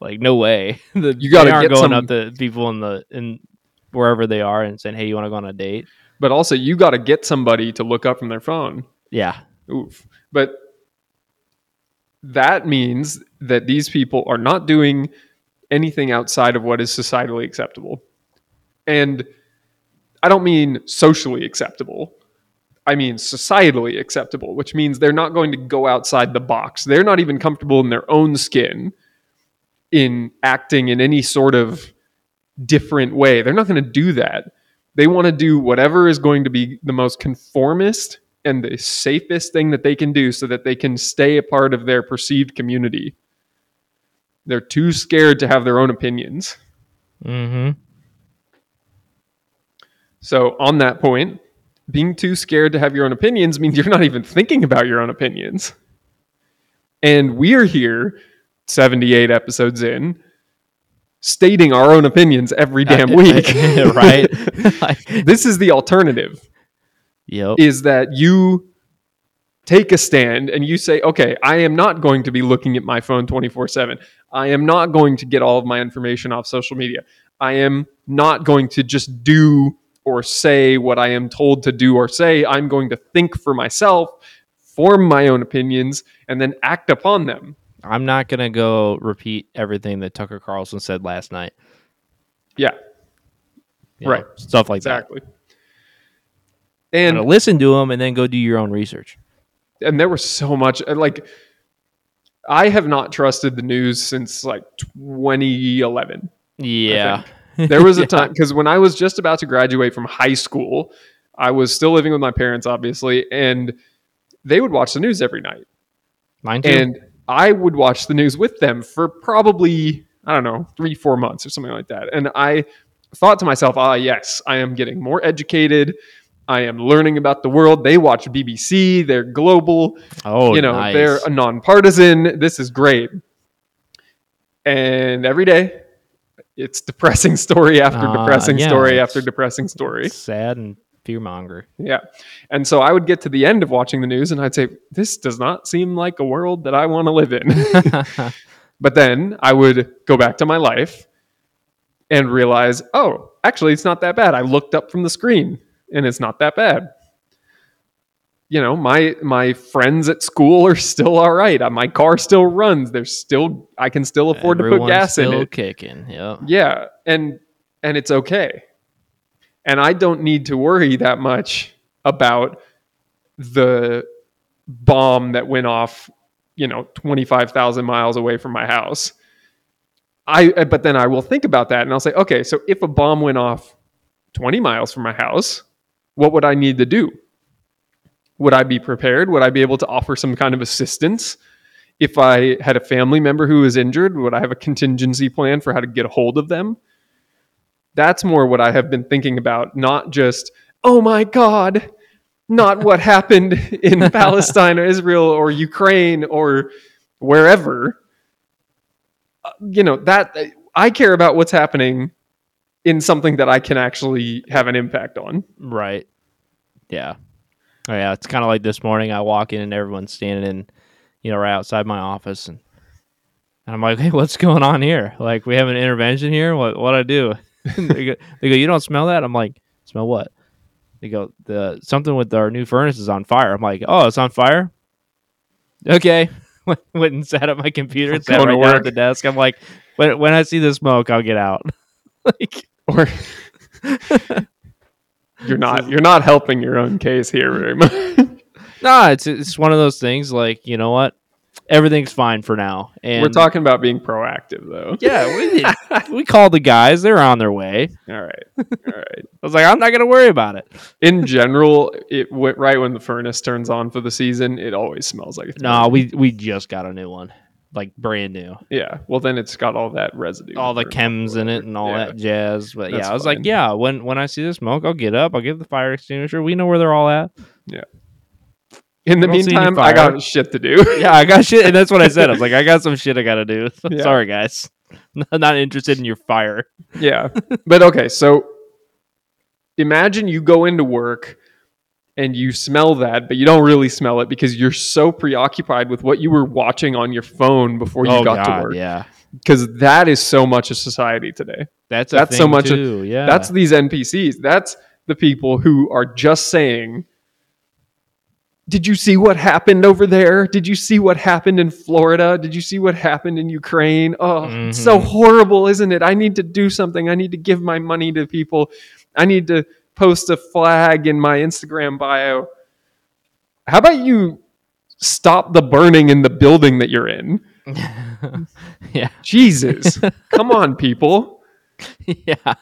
like no way. [LAUGHS] The, You gotta get going some- up to people in the in wherever they are and saying, "Hey, you want to go on a date?" but also you gotta get somebody to look up from their phone. Yeah, Oof. But that means that these people are not doing anything outside of what is societally acceptable. And I don't mean socially acceptable. I mean societally acceptable, which means they're not going to go outside the box. They're not even comfortable in their own skin in acting in any sort of different way. They're not going to do that. They want to do whatever is going to be the most conformist and the safest thing that they can do so that they can stay a part of their perceived community. They're too scared to have their own opinions. Mm-hmm. So, on that point, being too scared to have your own opinions means you're not even thinking about your own opinions. And we're here, 78 episodes in, stating our own opinions every uh, damn [LAUGHS] week. [LAUGHS] right? [LAUGHS] This is the alternative yep. is that you take a stand and you say, okay, I am not going to be looking at my phone 24 7. I am not going to get all of my information off social media. I am not going to just do or say what I am told to do or say. I'm going to think for myself, form my own opinions, and then act upon them. I'm not gonna go repeat everything that Tucker Carlson said last night. Yeah, you know, Right. Stuff like exactly. that. And And listen to him and then go do your own research. and there was so much uh, like I have not trusted the news since like 2011. Yeah. There was a [LAUGHS] Yeah. time because when I was just about to graduate from high school, I was still living with my parents, obviously, and they would watch the news every night. Mine too. And I would watch the news with them for probably, I don't know, three, four months or something like that. And I thought to myself, ah, yes, I am getting more educated. I am learning about the world. They watch BBC, they're global oh, you know nice. they're a nonpartisan this is great and every day it's depressing [LAUGHS] story after Ah, depressing yeah, story after depressing story sad and fear monger. yeah. And so i would get to the end of watching the news and i'd say this does not seem like a world that i want to live in. [LAUGHS] But then i would go back to my life and realize oh actually it's not that bad. I looked up from the screen and it's not that bad. You know my my friends at school are still all right. Uh, my car still runs. There's still i can still afford to put Everyone's gas in still it. kicking. Yep. yeah. And and it's okay and i don't need to worry that much about the bomb that went off you know 25,000 miles away from my house. I uh, but then i will think about that and i'll say okay so if a bomb went off 20 miles from my house what would i need to do? Would i be prepared? Would i be able to offer some kind of assistance? If i had a family member who was injured would i have a contingency plan for how to get a hold of them that's more what i have been thinking about not just oh my god not what happened in [LAUGHS] palestine or israel or ukraine or wherever Uh, you know that i care about what's happening in something that i can actually have an impact on Right. Yeah. Oh, yeah. It's kind of like this morning. I walk in and everyone's standing in, you know, right outside my office, and, and I'm like, "Hey, what's going on here? Like, we have an intervention here. What what do I do?" [LAUGHS] they, go, they go, "You don't smell that?" I'm like, "Smell what?" They go, "The something with our new furnace is on fire." I'm like, "Oh, it's on fire." Okay. [LAUGHS] Went and sat at my computer, sat Going to right down at the desk. I'm like, when when I see the smoke, I'll get out. [LAUGHS] like, or you're not you're not helping your own case here very much Nah, it's it's one of those things. Like you know what, everything's fine for now. And we're talking about being proactive though [LAUGHS] Yeah, we we called the guys. They're on their way. all right all right [LAUGHS] I was like, I'm not gonna worry about it. in general it went right when the furnace turns on for the season it always smells like it's No, burning. we we just got a new one, like brand new. yeah well then it's got all that residue All the chems in it and all Yeah. that jazz. But That's yeah, I was fine. like, yeah, when when I see the smoke, I'll get up. I'll give the fire extinguisher. We know where they're all at. In the I don't see any meantime i got shit to do [LAUGHS] Yeah, I got shit, and that's what I said. I was like, I got some shit I gotta do. [LAUGHS] Yeah. Sorry, guys. [LAUGHS] not interested in your fire. yeah but okay so imagine you go into work and you smell that but you don't really smell it because you're so preoccupied with what you were watching on your phone before you oh got God, to work yeah. because that is so much of society today That's a That's so much of- yeah. that's these npcs that's the people who are just saying did you see what happened over there? Did you see what happened in florida? Did you see what happened in ukraine? Oh it's mm-hmm. so horrible isn't it? I need to do something. I need to give my money to people. I need to post a flag in my instagram bio. How about you stop the burning in the building that you're in? [LAUGHS] Yeah. jesus. [LAUGHS] Come on people. Yeah.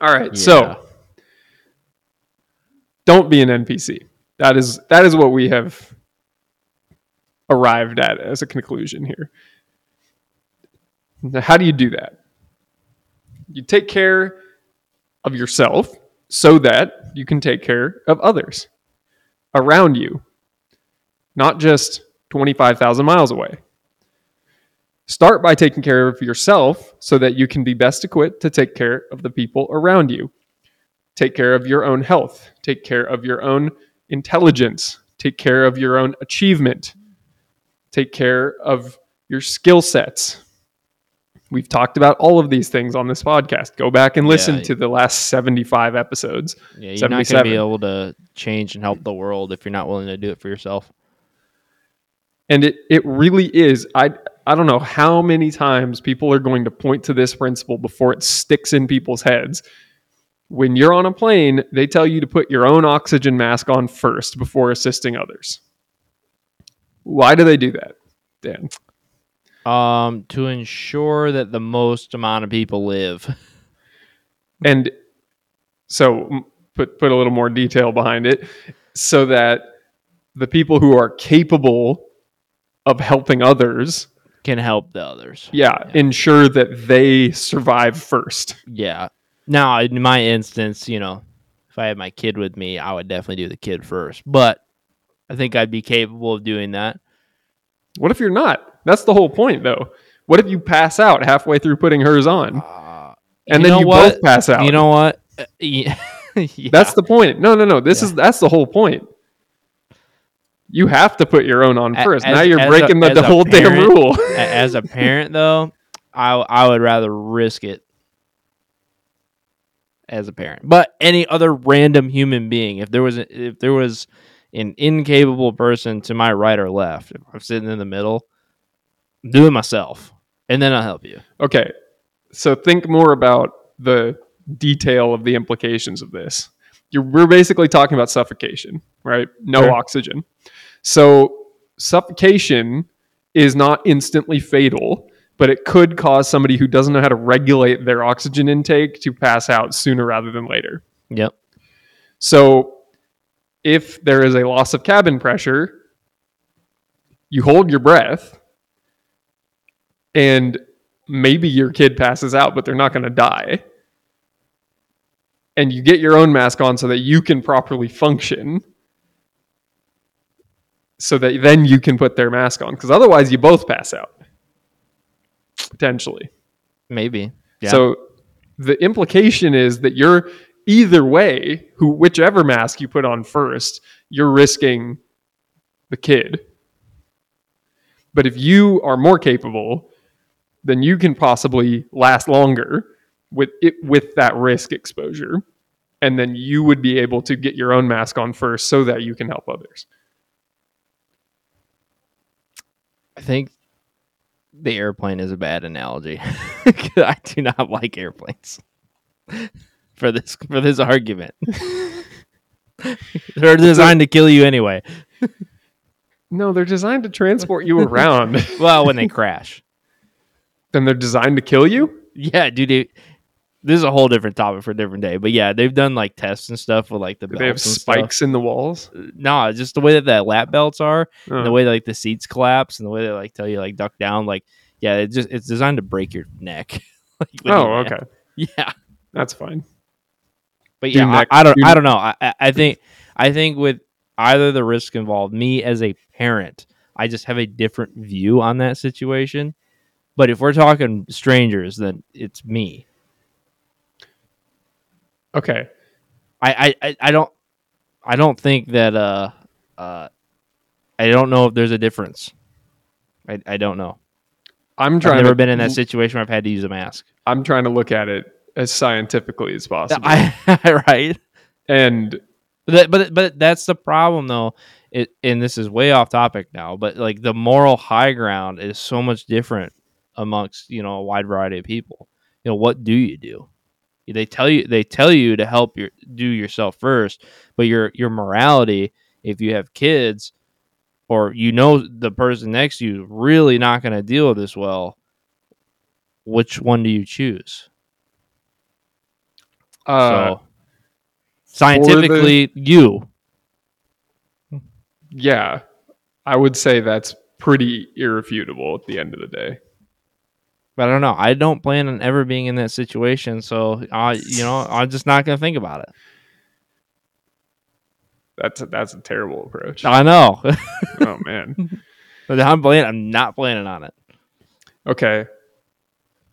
all right so Yeah. Don't be an npc that is that is what we have arrived at as a conclusion here. Now, how do you do that? You take care of yourself so that you can take care of others around you, not just 25,000 miles away. Start by taking care of yourself so that you can be best equipped to take care of the people around you. Take care of your own health, take care of your own intelligence, take care of your own achievement, take care of your skill sets. We've talked about all of these things on this podcast. Go back and listen Yeah. to the last 75 episodes. Yeah, you're not going to be able to change and help the world if you're not willing to do it for yourself. And it, it really is. I, I don't know how many times people are going to point to this principle before it sticks in people's heads. When you're on a plane, they tell you to put your own oxygen mask on first before assisting others. Why do they do that, Dan? Um, to ensure that the most amount of people live. [LAUGHS] And so put put a little more detail behind it so that the people who are capable of helping others, Can help the others. yeah, ensure that they survive first. Yeah. Now, in my instance, you know, if I had my kid with me, I would definitely do the kid first. But I think I'd be capable of doing that. What if you're not? That's the whole point, though. What if you pass out halfway through putting hers on, Uh, and you then you what? both pass out? You know what? Uh, yeah. [LAUGHS] yeah. that's the point. No, no, no. This is that's the whole point. You have to put your own on first. as- now you're as a- breaking the, the whole damn rule. As a parent though I, I would rather risk it as a parent but any other random human being if there was a, if there was an incapable person to my right or left if i'm sitting in the middle I'm doing myself and then i'll help you Okay. So think more about the detail of the implications of this. You're, we're basically talking about suffocation, right? No Sure. oxygen. So suffocation is not instantly fatal, but it could cause somebody who doesn't know how to regulate their oxygen intake to pass out sooner rather than later. yep So if there is a loss of cabin pressure, you hold your breath and maybe your kid passes out, but they're not going to die. And you get your own mask on so that you can properly function. So that then you can put their mask on. Because otherwise, you both pass out. Potentially. maybe yeah. So the implication is that you're either way, who whichever mask you put on first, you're risking the kid. But if you are more capable, then you can possibly last longer with it with that risk exposure. And then you would be able to get your own mask on first so that you can help others. i think the airplane is a bad analogy. [LAUGHS] I do not like airplanes. [LAUGHS] For this for this argument. [LAUGHS] They're designed to kill you anyway. No, they're designed to transport you around. well when they crash. Then they're designed to kill you? yeah dude it- this is a whole different topic for a different day but yeah they've done like tests and stuff with like the they have and stuff. spikes in the walls? Uh, no just the way that the lap belts are and Oh. the way like the seats collapse and the way they like tell you like duck down like yeah it just it's designed to break your neck [LAUGHS] Like, Oh, okay. [LAUGHS] yeah That's fine. But yeah, neck- I, I don't. do- I don't know. I- I think. I think with either the risk involved, me as a parent, I just have a different view on that situation. But if we're talking strangers, then it's me. Okay. I, I, I, don't. I don't think that. Uh, uh, I don't know if there's a difference. I, I don't know. I'm I've never to been in that situation where I've had to use a mask. I'm trying to look at it as scientifically as possible. I, [LAUGHS] right. and But that, but but that's the problem though. It and this is way off topic now, but like the moral high ground is so much different amongst you know a wide variety of people. You know what do you do? They tell you they tell you to help your do yourself first, but your your morality if you have kids or you know the person next to you really not going to deal with this well. Which one do you choose? uh, so scientifically, you yeah, I would say that's pretty irrefutable at the end of the day. But I don't know. I don't plan on ever being in that situation, so I, you know, I'm just not gonna think about it. That's a, that's a terrible approach. I know, [LAUGHS] oh man. but I'm planning. I'm not planning on it. Okay.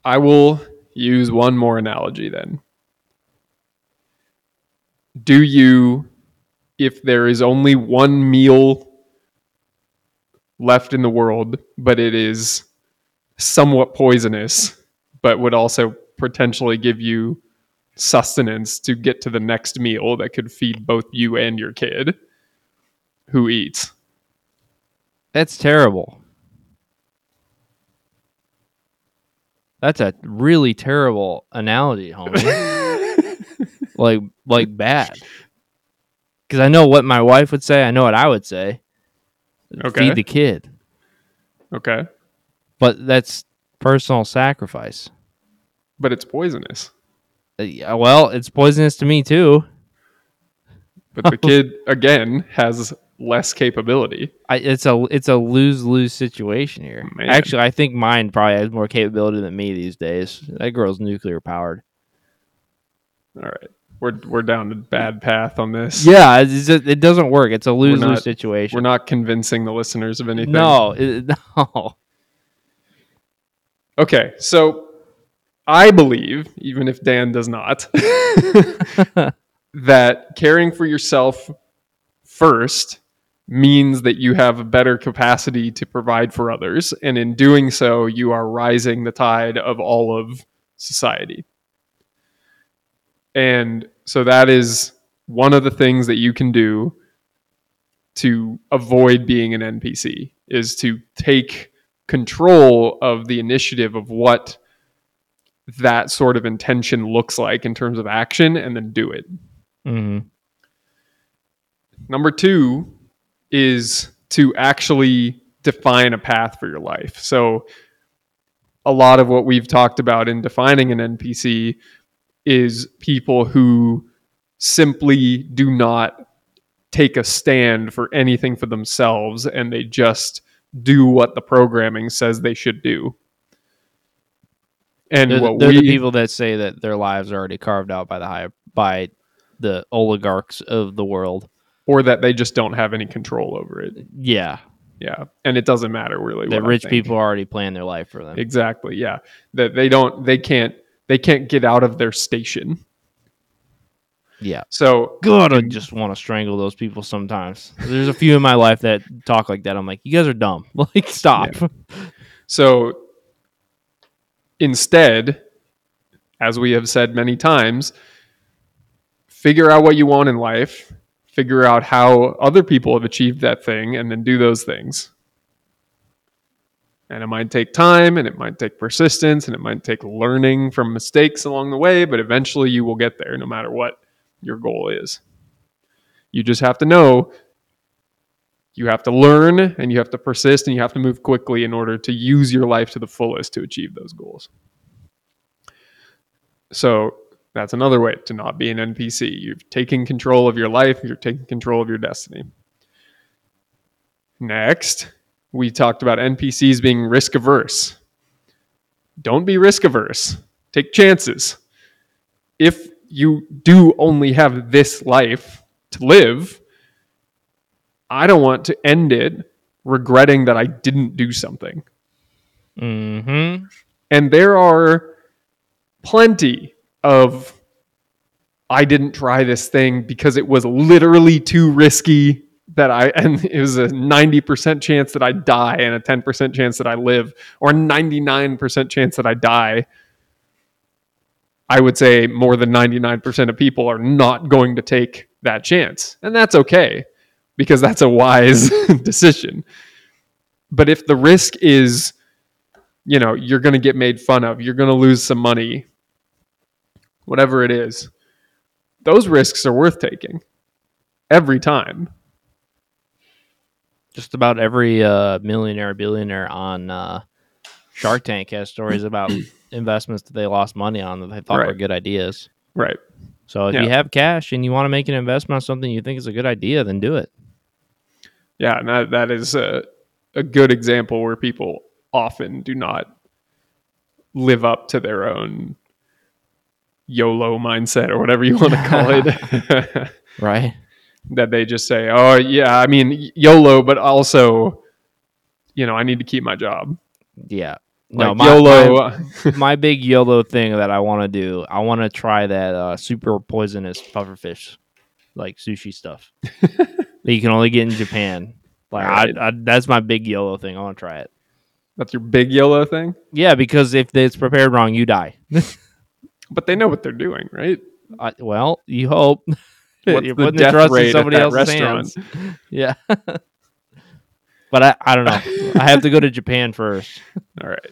I will use one more analogy then. Do you, if there is only one meal left in the world, but it is somewhat poisonous, but would also potentially give you sustenance to get to the next meal that could feed both you and your kid, who eats? That's terrible. That's a really terrible analogy, homie. [LAUGHS] like, like bad. Because I know what my wife would say. I know what I would say. Okay. Feed the kid. Okay. But that's personal sacrifice. But it's poisonous. Uh, yeah, well, it's poisonous to me too. But the kid, [LAUGHS] again, has less capability. I, it's a it's a lose lose situation here. Man. Actually, I think mine probably has more capability than me these days. That girl's nuclear powered. All right. We're, we're down the bad path on this. Yeah, it's just, it doesn't work. It's a lose lose situation. We're not convincing the listeners of anything. no, it, [LAUGHS] no. Okay. So I believe, even if Dan does not, [LAUGHS] that caring for yourself first means that you have a better capacity to provide for others. And in doing so, you are rising the tide of all of society. And so that is one of the things that you can do to avoid being an NPC is to take control of the initiative of what that sort of intention looks like in terms of action and then do it. hmm Number two is to actually define a path for your life. So, a lot of what we've talked about in defining an NPC is people who simply do not take a stand for anything for themselves and they just do what the programming says they should do. And They're, the- what they're we the people that say that their lives are already carved out by the high by the oligarchs of the world. or that they just don't have any control over it. Yeah, Yeah. And it doesn't matter really that what rich people already plan their life for them. Exactly. Yeah. That they don't they can't they can't get out of their station. Yeah. So God, I just want to strangle those people sometimes. There's a few in my life that talk like that. I'm like, you guys are dumb. [LAUGHS] Like, stop. [LAUGHS] so instead, as we have said many times, figure out what you want in life, figure out how other people have achieved that thing and then do those things. And it might take time and it might take persistence and it might take learning from mistakes along the way, but eventually you will get there no matter what your goal is. You just have to know you have to learn and you have to persist and you have to move quickly in order to use your life to the fullest to achieve those goals. So that's another way to not be an NPC. You're taking control of your life, you're taking control of your destiny. Next, we talked about NPCs being risk averse. Don't be risk averse. Take chances. If you do only have this life to live, I don't want to end it regretting that I didn't do something. Mm-hmm. And there are plenty of I didn't try this thing because it was literally too risky that I [LAUGHS] and it was a 90% chance that I die and a 10% chance that I live or 99% chance that I die. I would say more than 99% of people are not going to take that chance. And that's okay because that's a wise [LAUGHS] decision. But if the risk is you know, you're going to get made fun of, you're going to lose some money, whatever it is, those risks are worth taking every time. Just about every uh, millionaire, billionaire on uh, Shark Tank has stories about [CLEARS THROAT] investments that they lost money on that they thought were good ideas. Right. So if Yeah. you have cash and you want to make an investment on something you think is a good idea, then do it. Yeah, and that, that is uh, a good example where people often do not live up to their own YOLO mindset or whatever you want to call it. [LAUGHS] Right. that they just say, "Oh yeah, I mean YOLO, but also, you know, I need to keep my job." Yeah. No, Like my, YOLO. My, [LAUGHS] my big YOLO thing that I want to do, I want to try that uh, super poisonous pufferfish, like sushi stuff [LAUGHS] that you can only get in Japan. Like Right. I, I, that's my big YOLO thing. I want to try it. That's your big YOLO thing. Yeah, because if it's prepared wrong, you die. [LAUGHS] But they know what they're doing, right? I, well, you hope. What's You're the putting death trust in somebody else's restaurant? hands. Yeah. But I, I don't know. I have to go to Japan first. [LAUGHS] All right.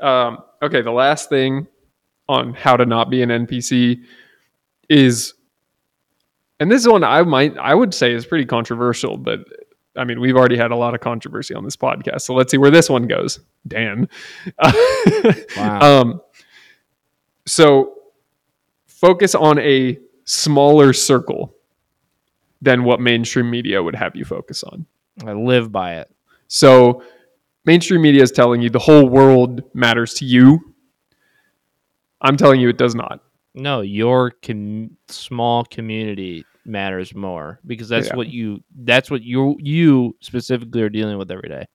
Um, okay. The last thing on how to not be an NPC is, and this is one I might I would say is pretty controversial, but I mean we've already had a lot of controversy on this podcast, so let's see where this one goes. Dan. [LAUGHS] Wow. Um, so focus on a smaller circle than what mainstream media would have you focus on. I live by it. So mainstream media is telling you the whole world matters to you. I'm telling you it does not. No, your com- small community matters more because that's Yeah. what you that's what you you specifically are dealing with every day.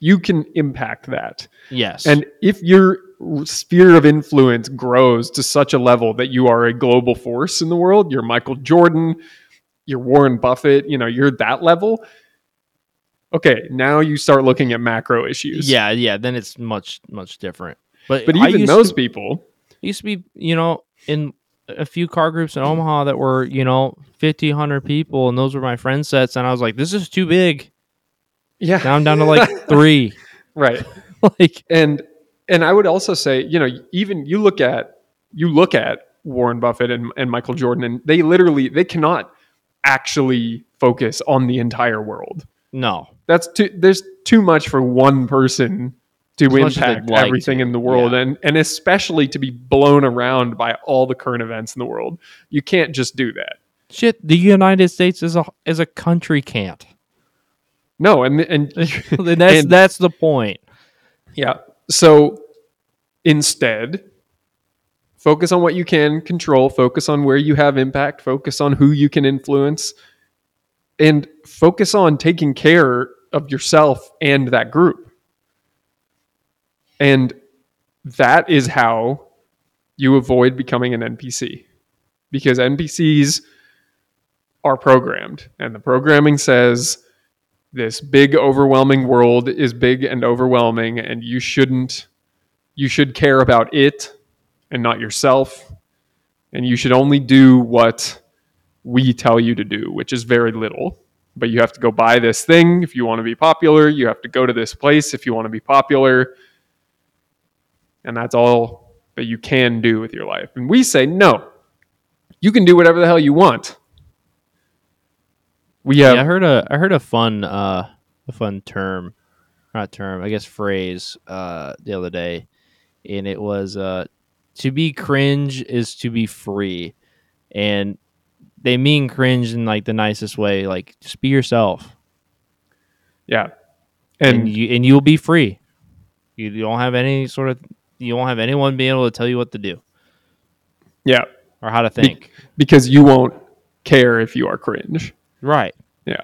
You can impact that. Yes. And if your sphere of influence grows to such a level that you are a global force in the world, you're Michael Jordan, you're Warren Buffett, you know, you're that level. Okay, now you start looking at macro issues. yeah, yeah, then it's much much different. But But even those to, people, used to be, you know, in a few car groups in Omaha that were, you know, 50, 100 people and those were my friend sets and I was like this is too big. yeah. Now I'm down to like [LAUGHS] 3. right. [LAUGHS] like and and I would also say, you know, even you look at you look at Warren Buffett and, and Michael Jordan, and they literally they cannot actually focus on the entire world. no. That's too there's too much for one person to As as impact like everything to, in the world yeah. and and especially to be blown around by all the current events in the world. You can't just do that. Shit, the United States is a is a country can't. No, and and And [LAUGHS] that's And- that's the point. Yeah. So instead, focus on what you can control, focus on where you have impact, focus on who you can influence, and focus on taking care of yourself and that group. And that is how you avoid becoming an NPC. Because NPCs are programmed, and the programming says, this big overwhelming world is big and overwhelming and you shouldn't you should care about it and not yourself and you should only do what we tell you to do which is very little but you have to go buy this thing if you want to be popular. You have to go to this place if you want to be popular. And that's all that you can do with your life. And we say no. You can do whatever the hell you want. We have Yeah, I heard a I heard a fun uh a fun term, not term, I guess phrase uh the other day, and it was uh to be cringe is to be free, and they mean cringe in like the nicest way, like just be yourself, yeah and, and you and you'll be free. You don't have any sort of you won't have anyone being able to tell you what to do yeah or how to think. because you won't care if you are cringe. right. Yeah.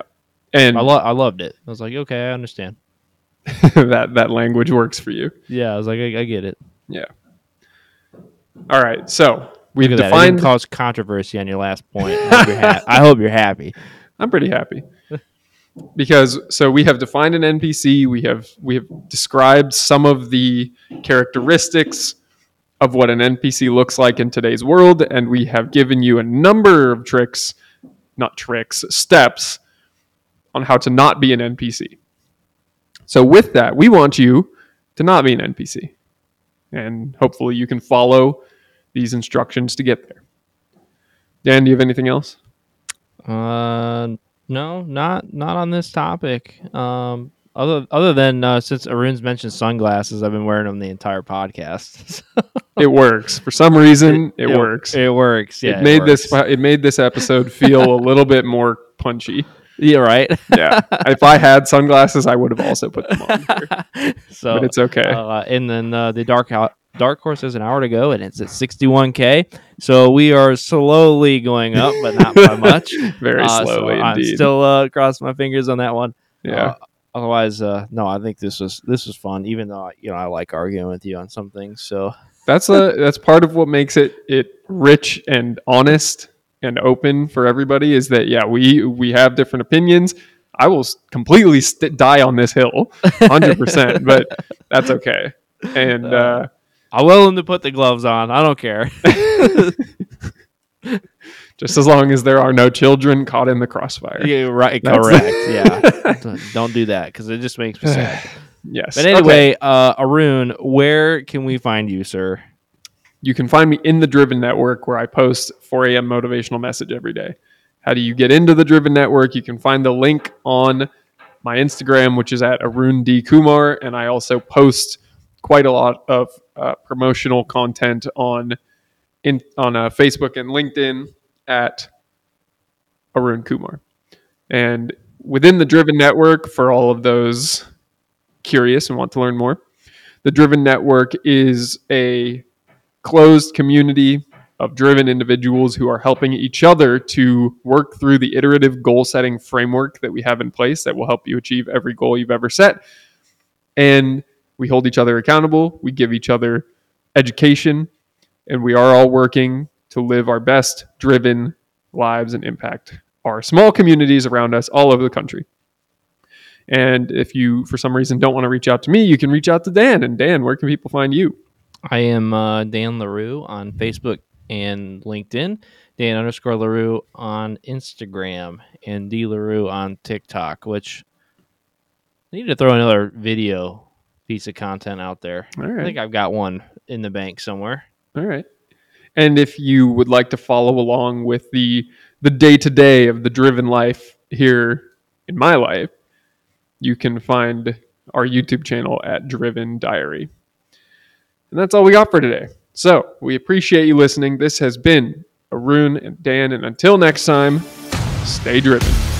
And I lo- I loved it. I was like, okay, I understand. [LAUGHS] that that language works for you. Yeah, I was like, I, I get it. Yeah. All right. So we've Look that. It didn't defined cause controversy on your last point. I hope you're, ha- [LAUGHS] I hope you're happy. I'm pretty happy. [LAUGHS] because so we have defined an NPC, we have we have described some of the characteristics of what an NPC looks like in today's world and we have given you a number of tricks, not tricks, steps on how to not be an NPC. So with that, we want you to not be an NPC. And hopefully you can follow these instructions to get there. Dan, do you have anything else? Uh, no, not not on this topic. Um, other other than uh, since Arun's mentioned sunglasses, I've been wearing them the entire podcast. [LAUGHS] It works. For some reason, it, works. It works. Yeah, it made works. this it made this episode feel a little bit more punchy. [LAUGHS] Yeah, right. [LAUGHS] Yeah. if I had sunglasses, I would have also put them on. Here, so but it's okay. Uh, and then uh, the dark out dark horse has an hour to go, and it's at 61k. So we are slowly going up, but not by [LAUGHS] much. Very Uh, so slowly I'm still uh, crossing my fingers on that one. yeah. Uh, otherwise, uh, no, I think this was this was fun. Even though you know I like arguing with you on some things. So that's a that's part of what makes it it rich and honest and open for everybody is that yeah we we have different opinions i will completely st- die on this hill [LAUGHS] 100% but that's okay and uh, I'm willing to put the gloves on. I don't care. [LAUGHS] just as long as there are no children caught in the crossfire yeah, right. That's- Correct. yeah. [LAUGHS] Don't- Don't that because it just makes me sad. [SIGHS] yes But Okay. anyway, uh, Arun, where can we find you, sir? you can find me in the driven network where i post 4 a.m motivational message every day how do you get into the driven network you can find the link on my instagram which is at arun d coumar and i also post quite a lot of uh, promotional content on in on uh, facebook and linkedin at arun coumar and within the driven network for all of those curious and want to learn more the driven network is a closed community of driven individuals who are helping each other to work through the iterative goal setting framework that we have in place that will help you achieve every goal you've ever set. And we hold each other accountable, we give each other education, and we are all working to live our best driven lives and impact our small communities around us all over the country. And if you, for some reason, don't want to reach out to me, you can reach out to Dan. And Dan, where can people find you? I am uh, Dan Larou on Facebook and LinkedIn, Dan underscore Larou on Instagram, and D Larou on TikTok, which I need to throw another video piece of content out there. I think I've got one in the bank somewhere. All right. And if you would like to follow along with the the day to day of the driven life here in my life, you can find our YouTube channel at Driven Diary. And that's all we got for today. So we appreciate you listening. This has been Arun and Dan, and until next time, stay driven.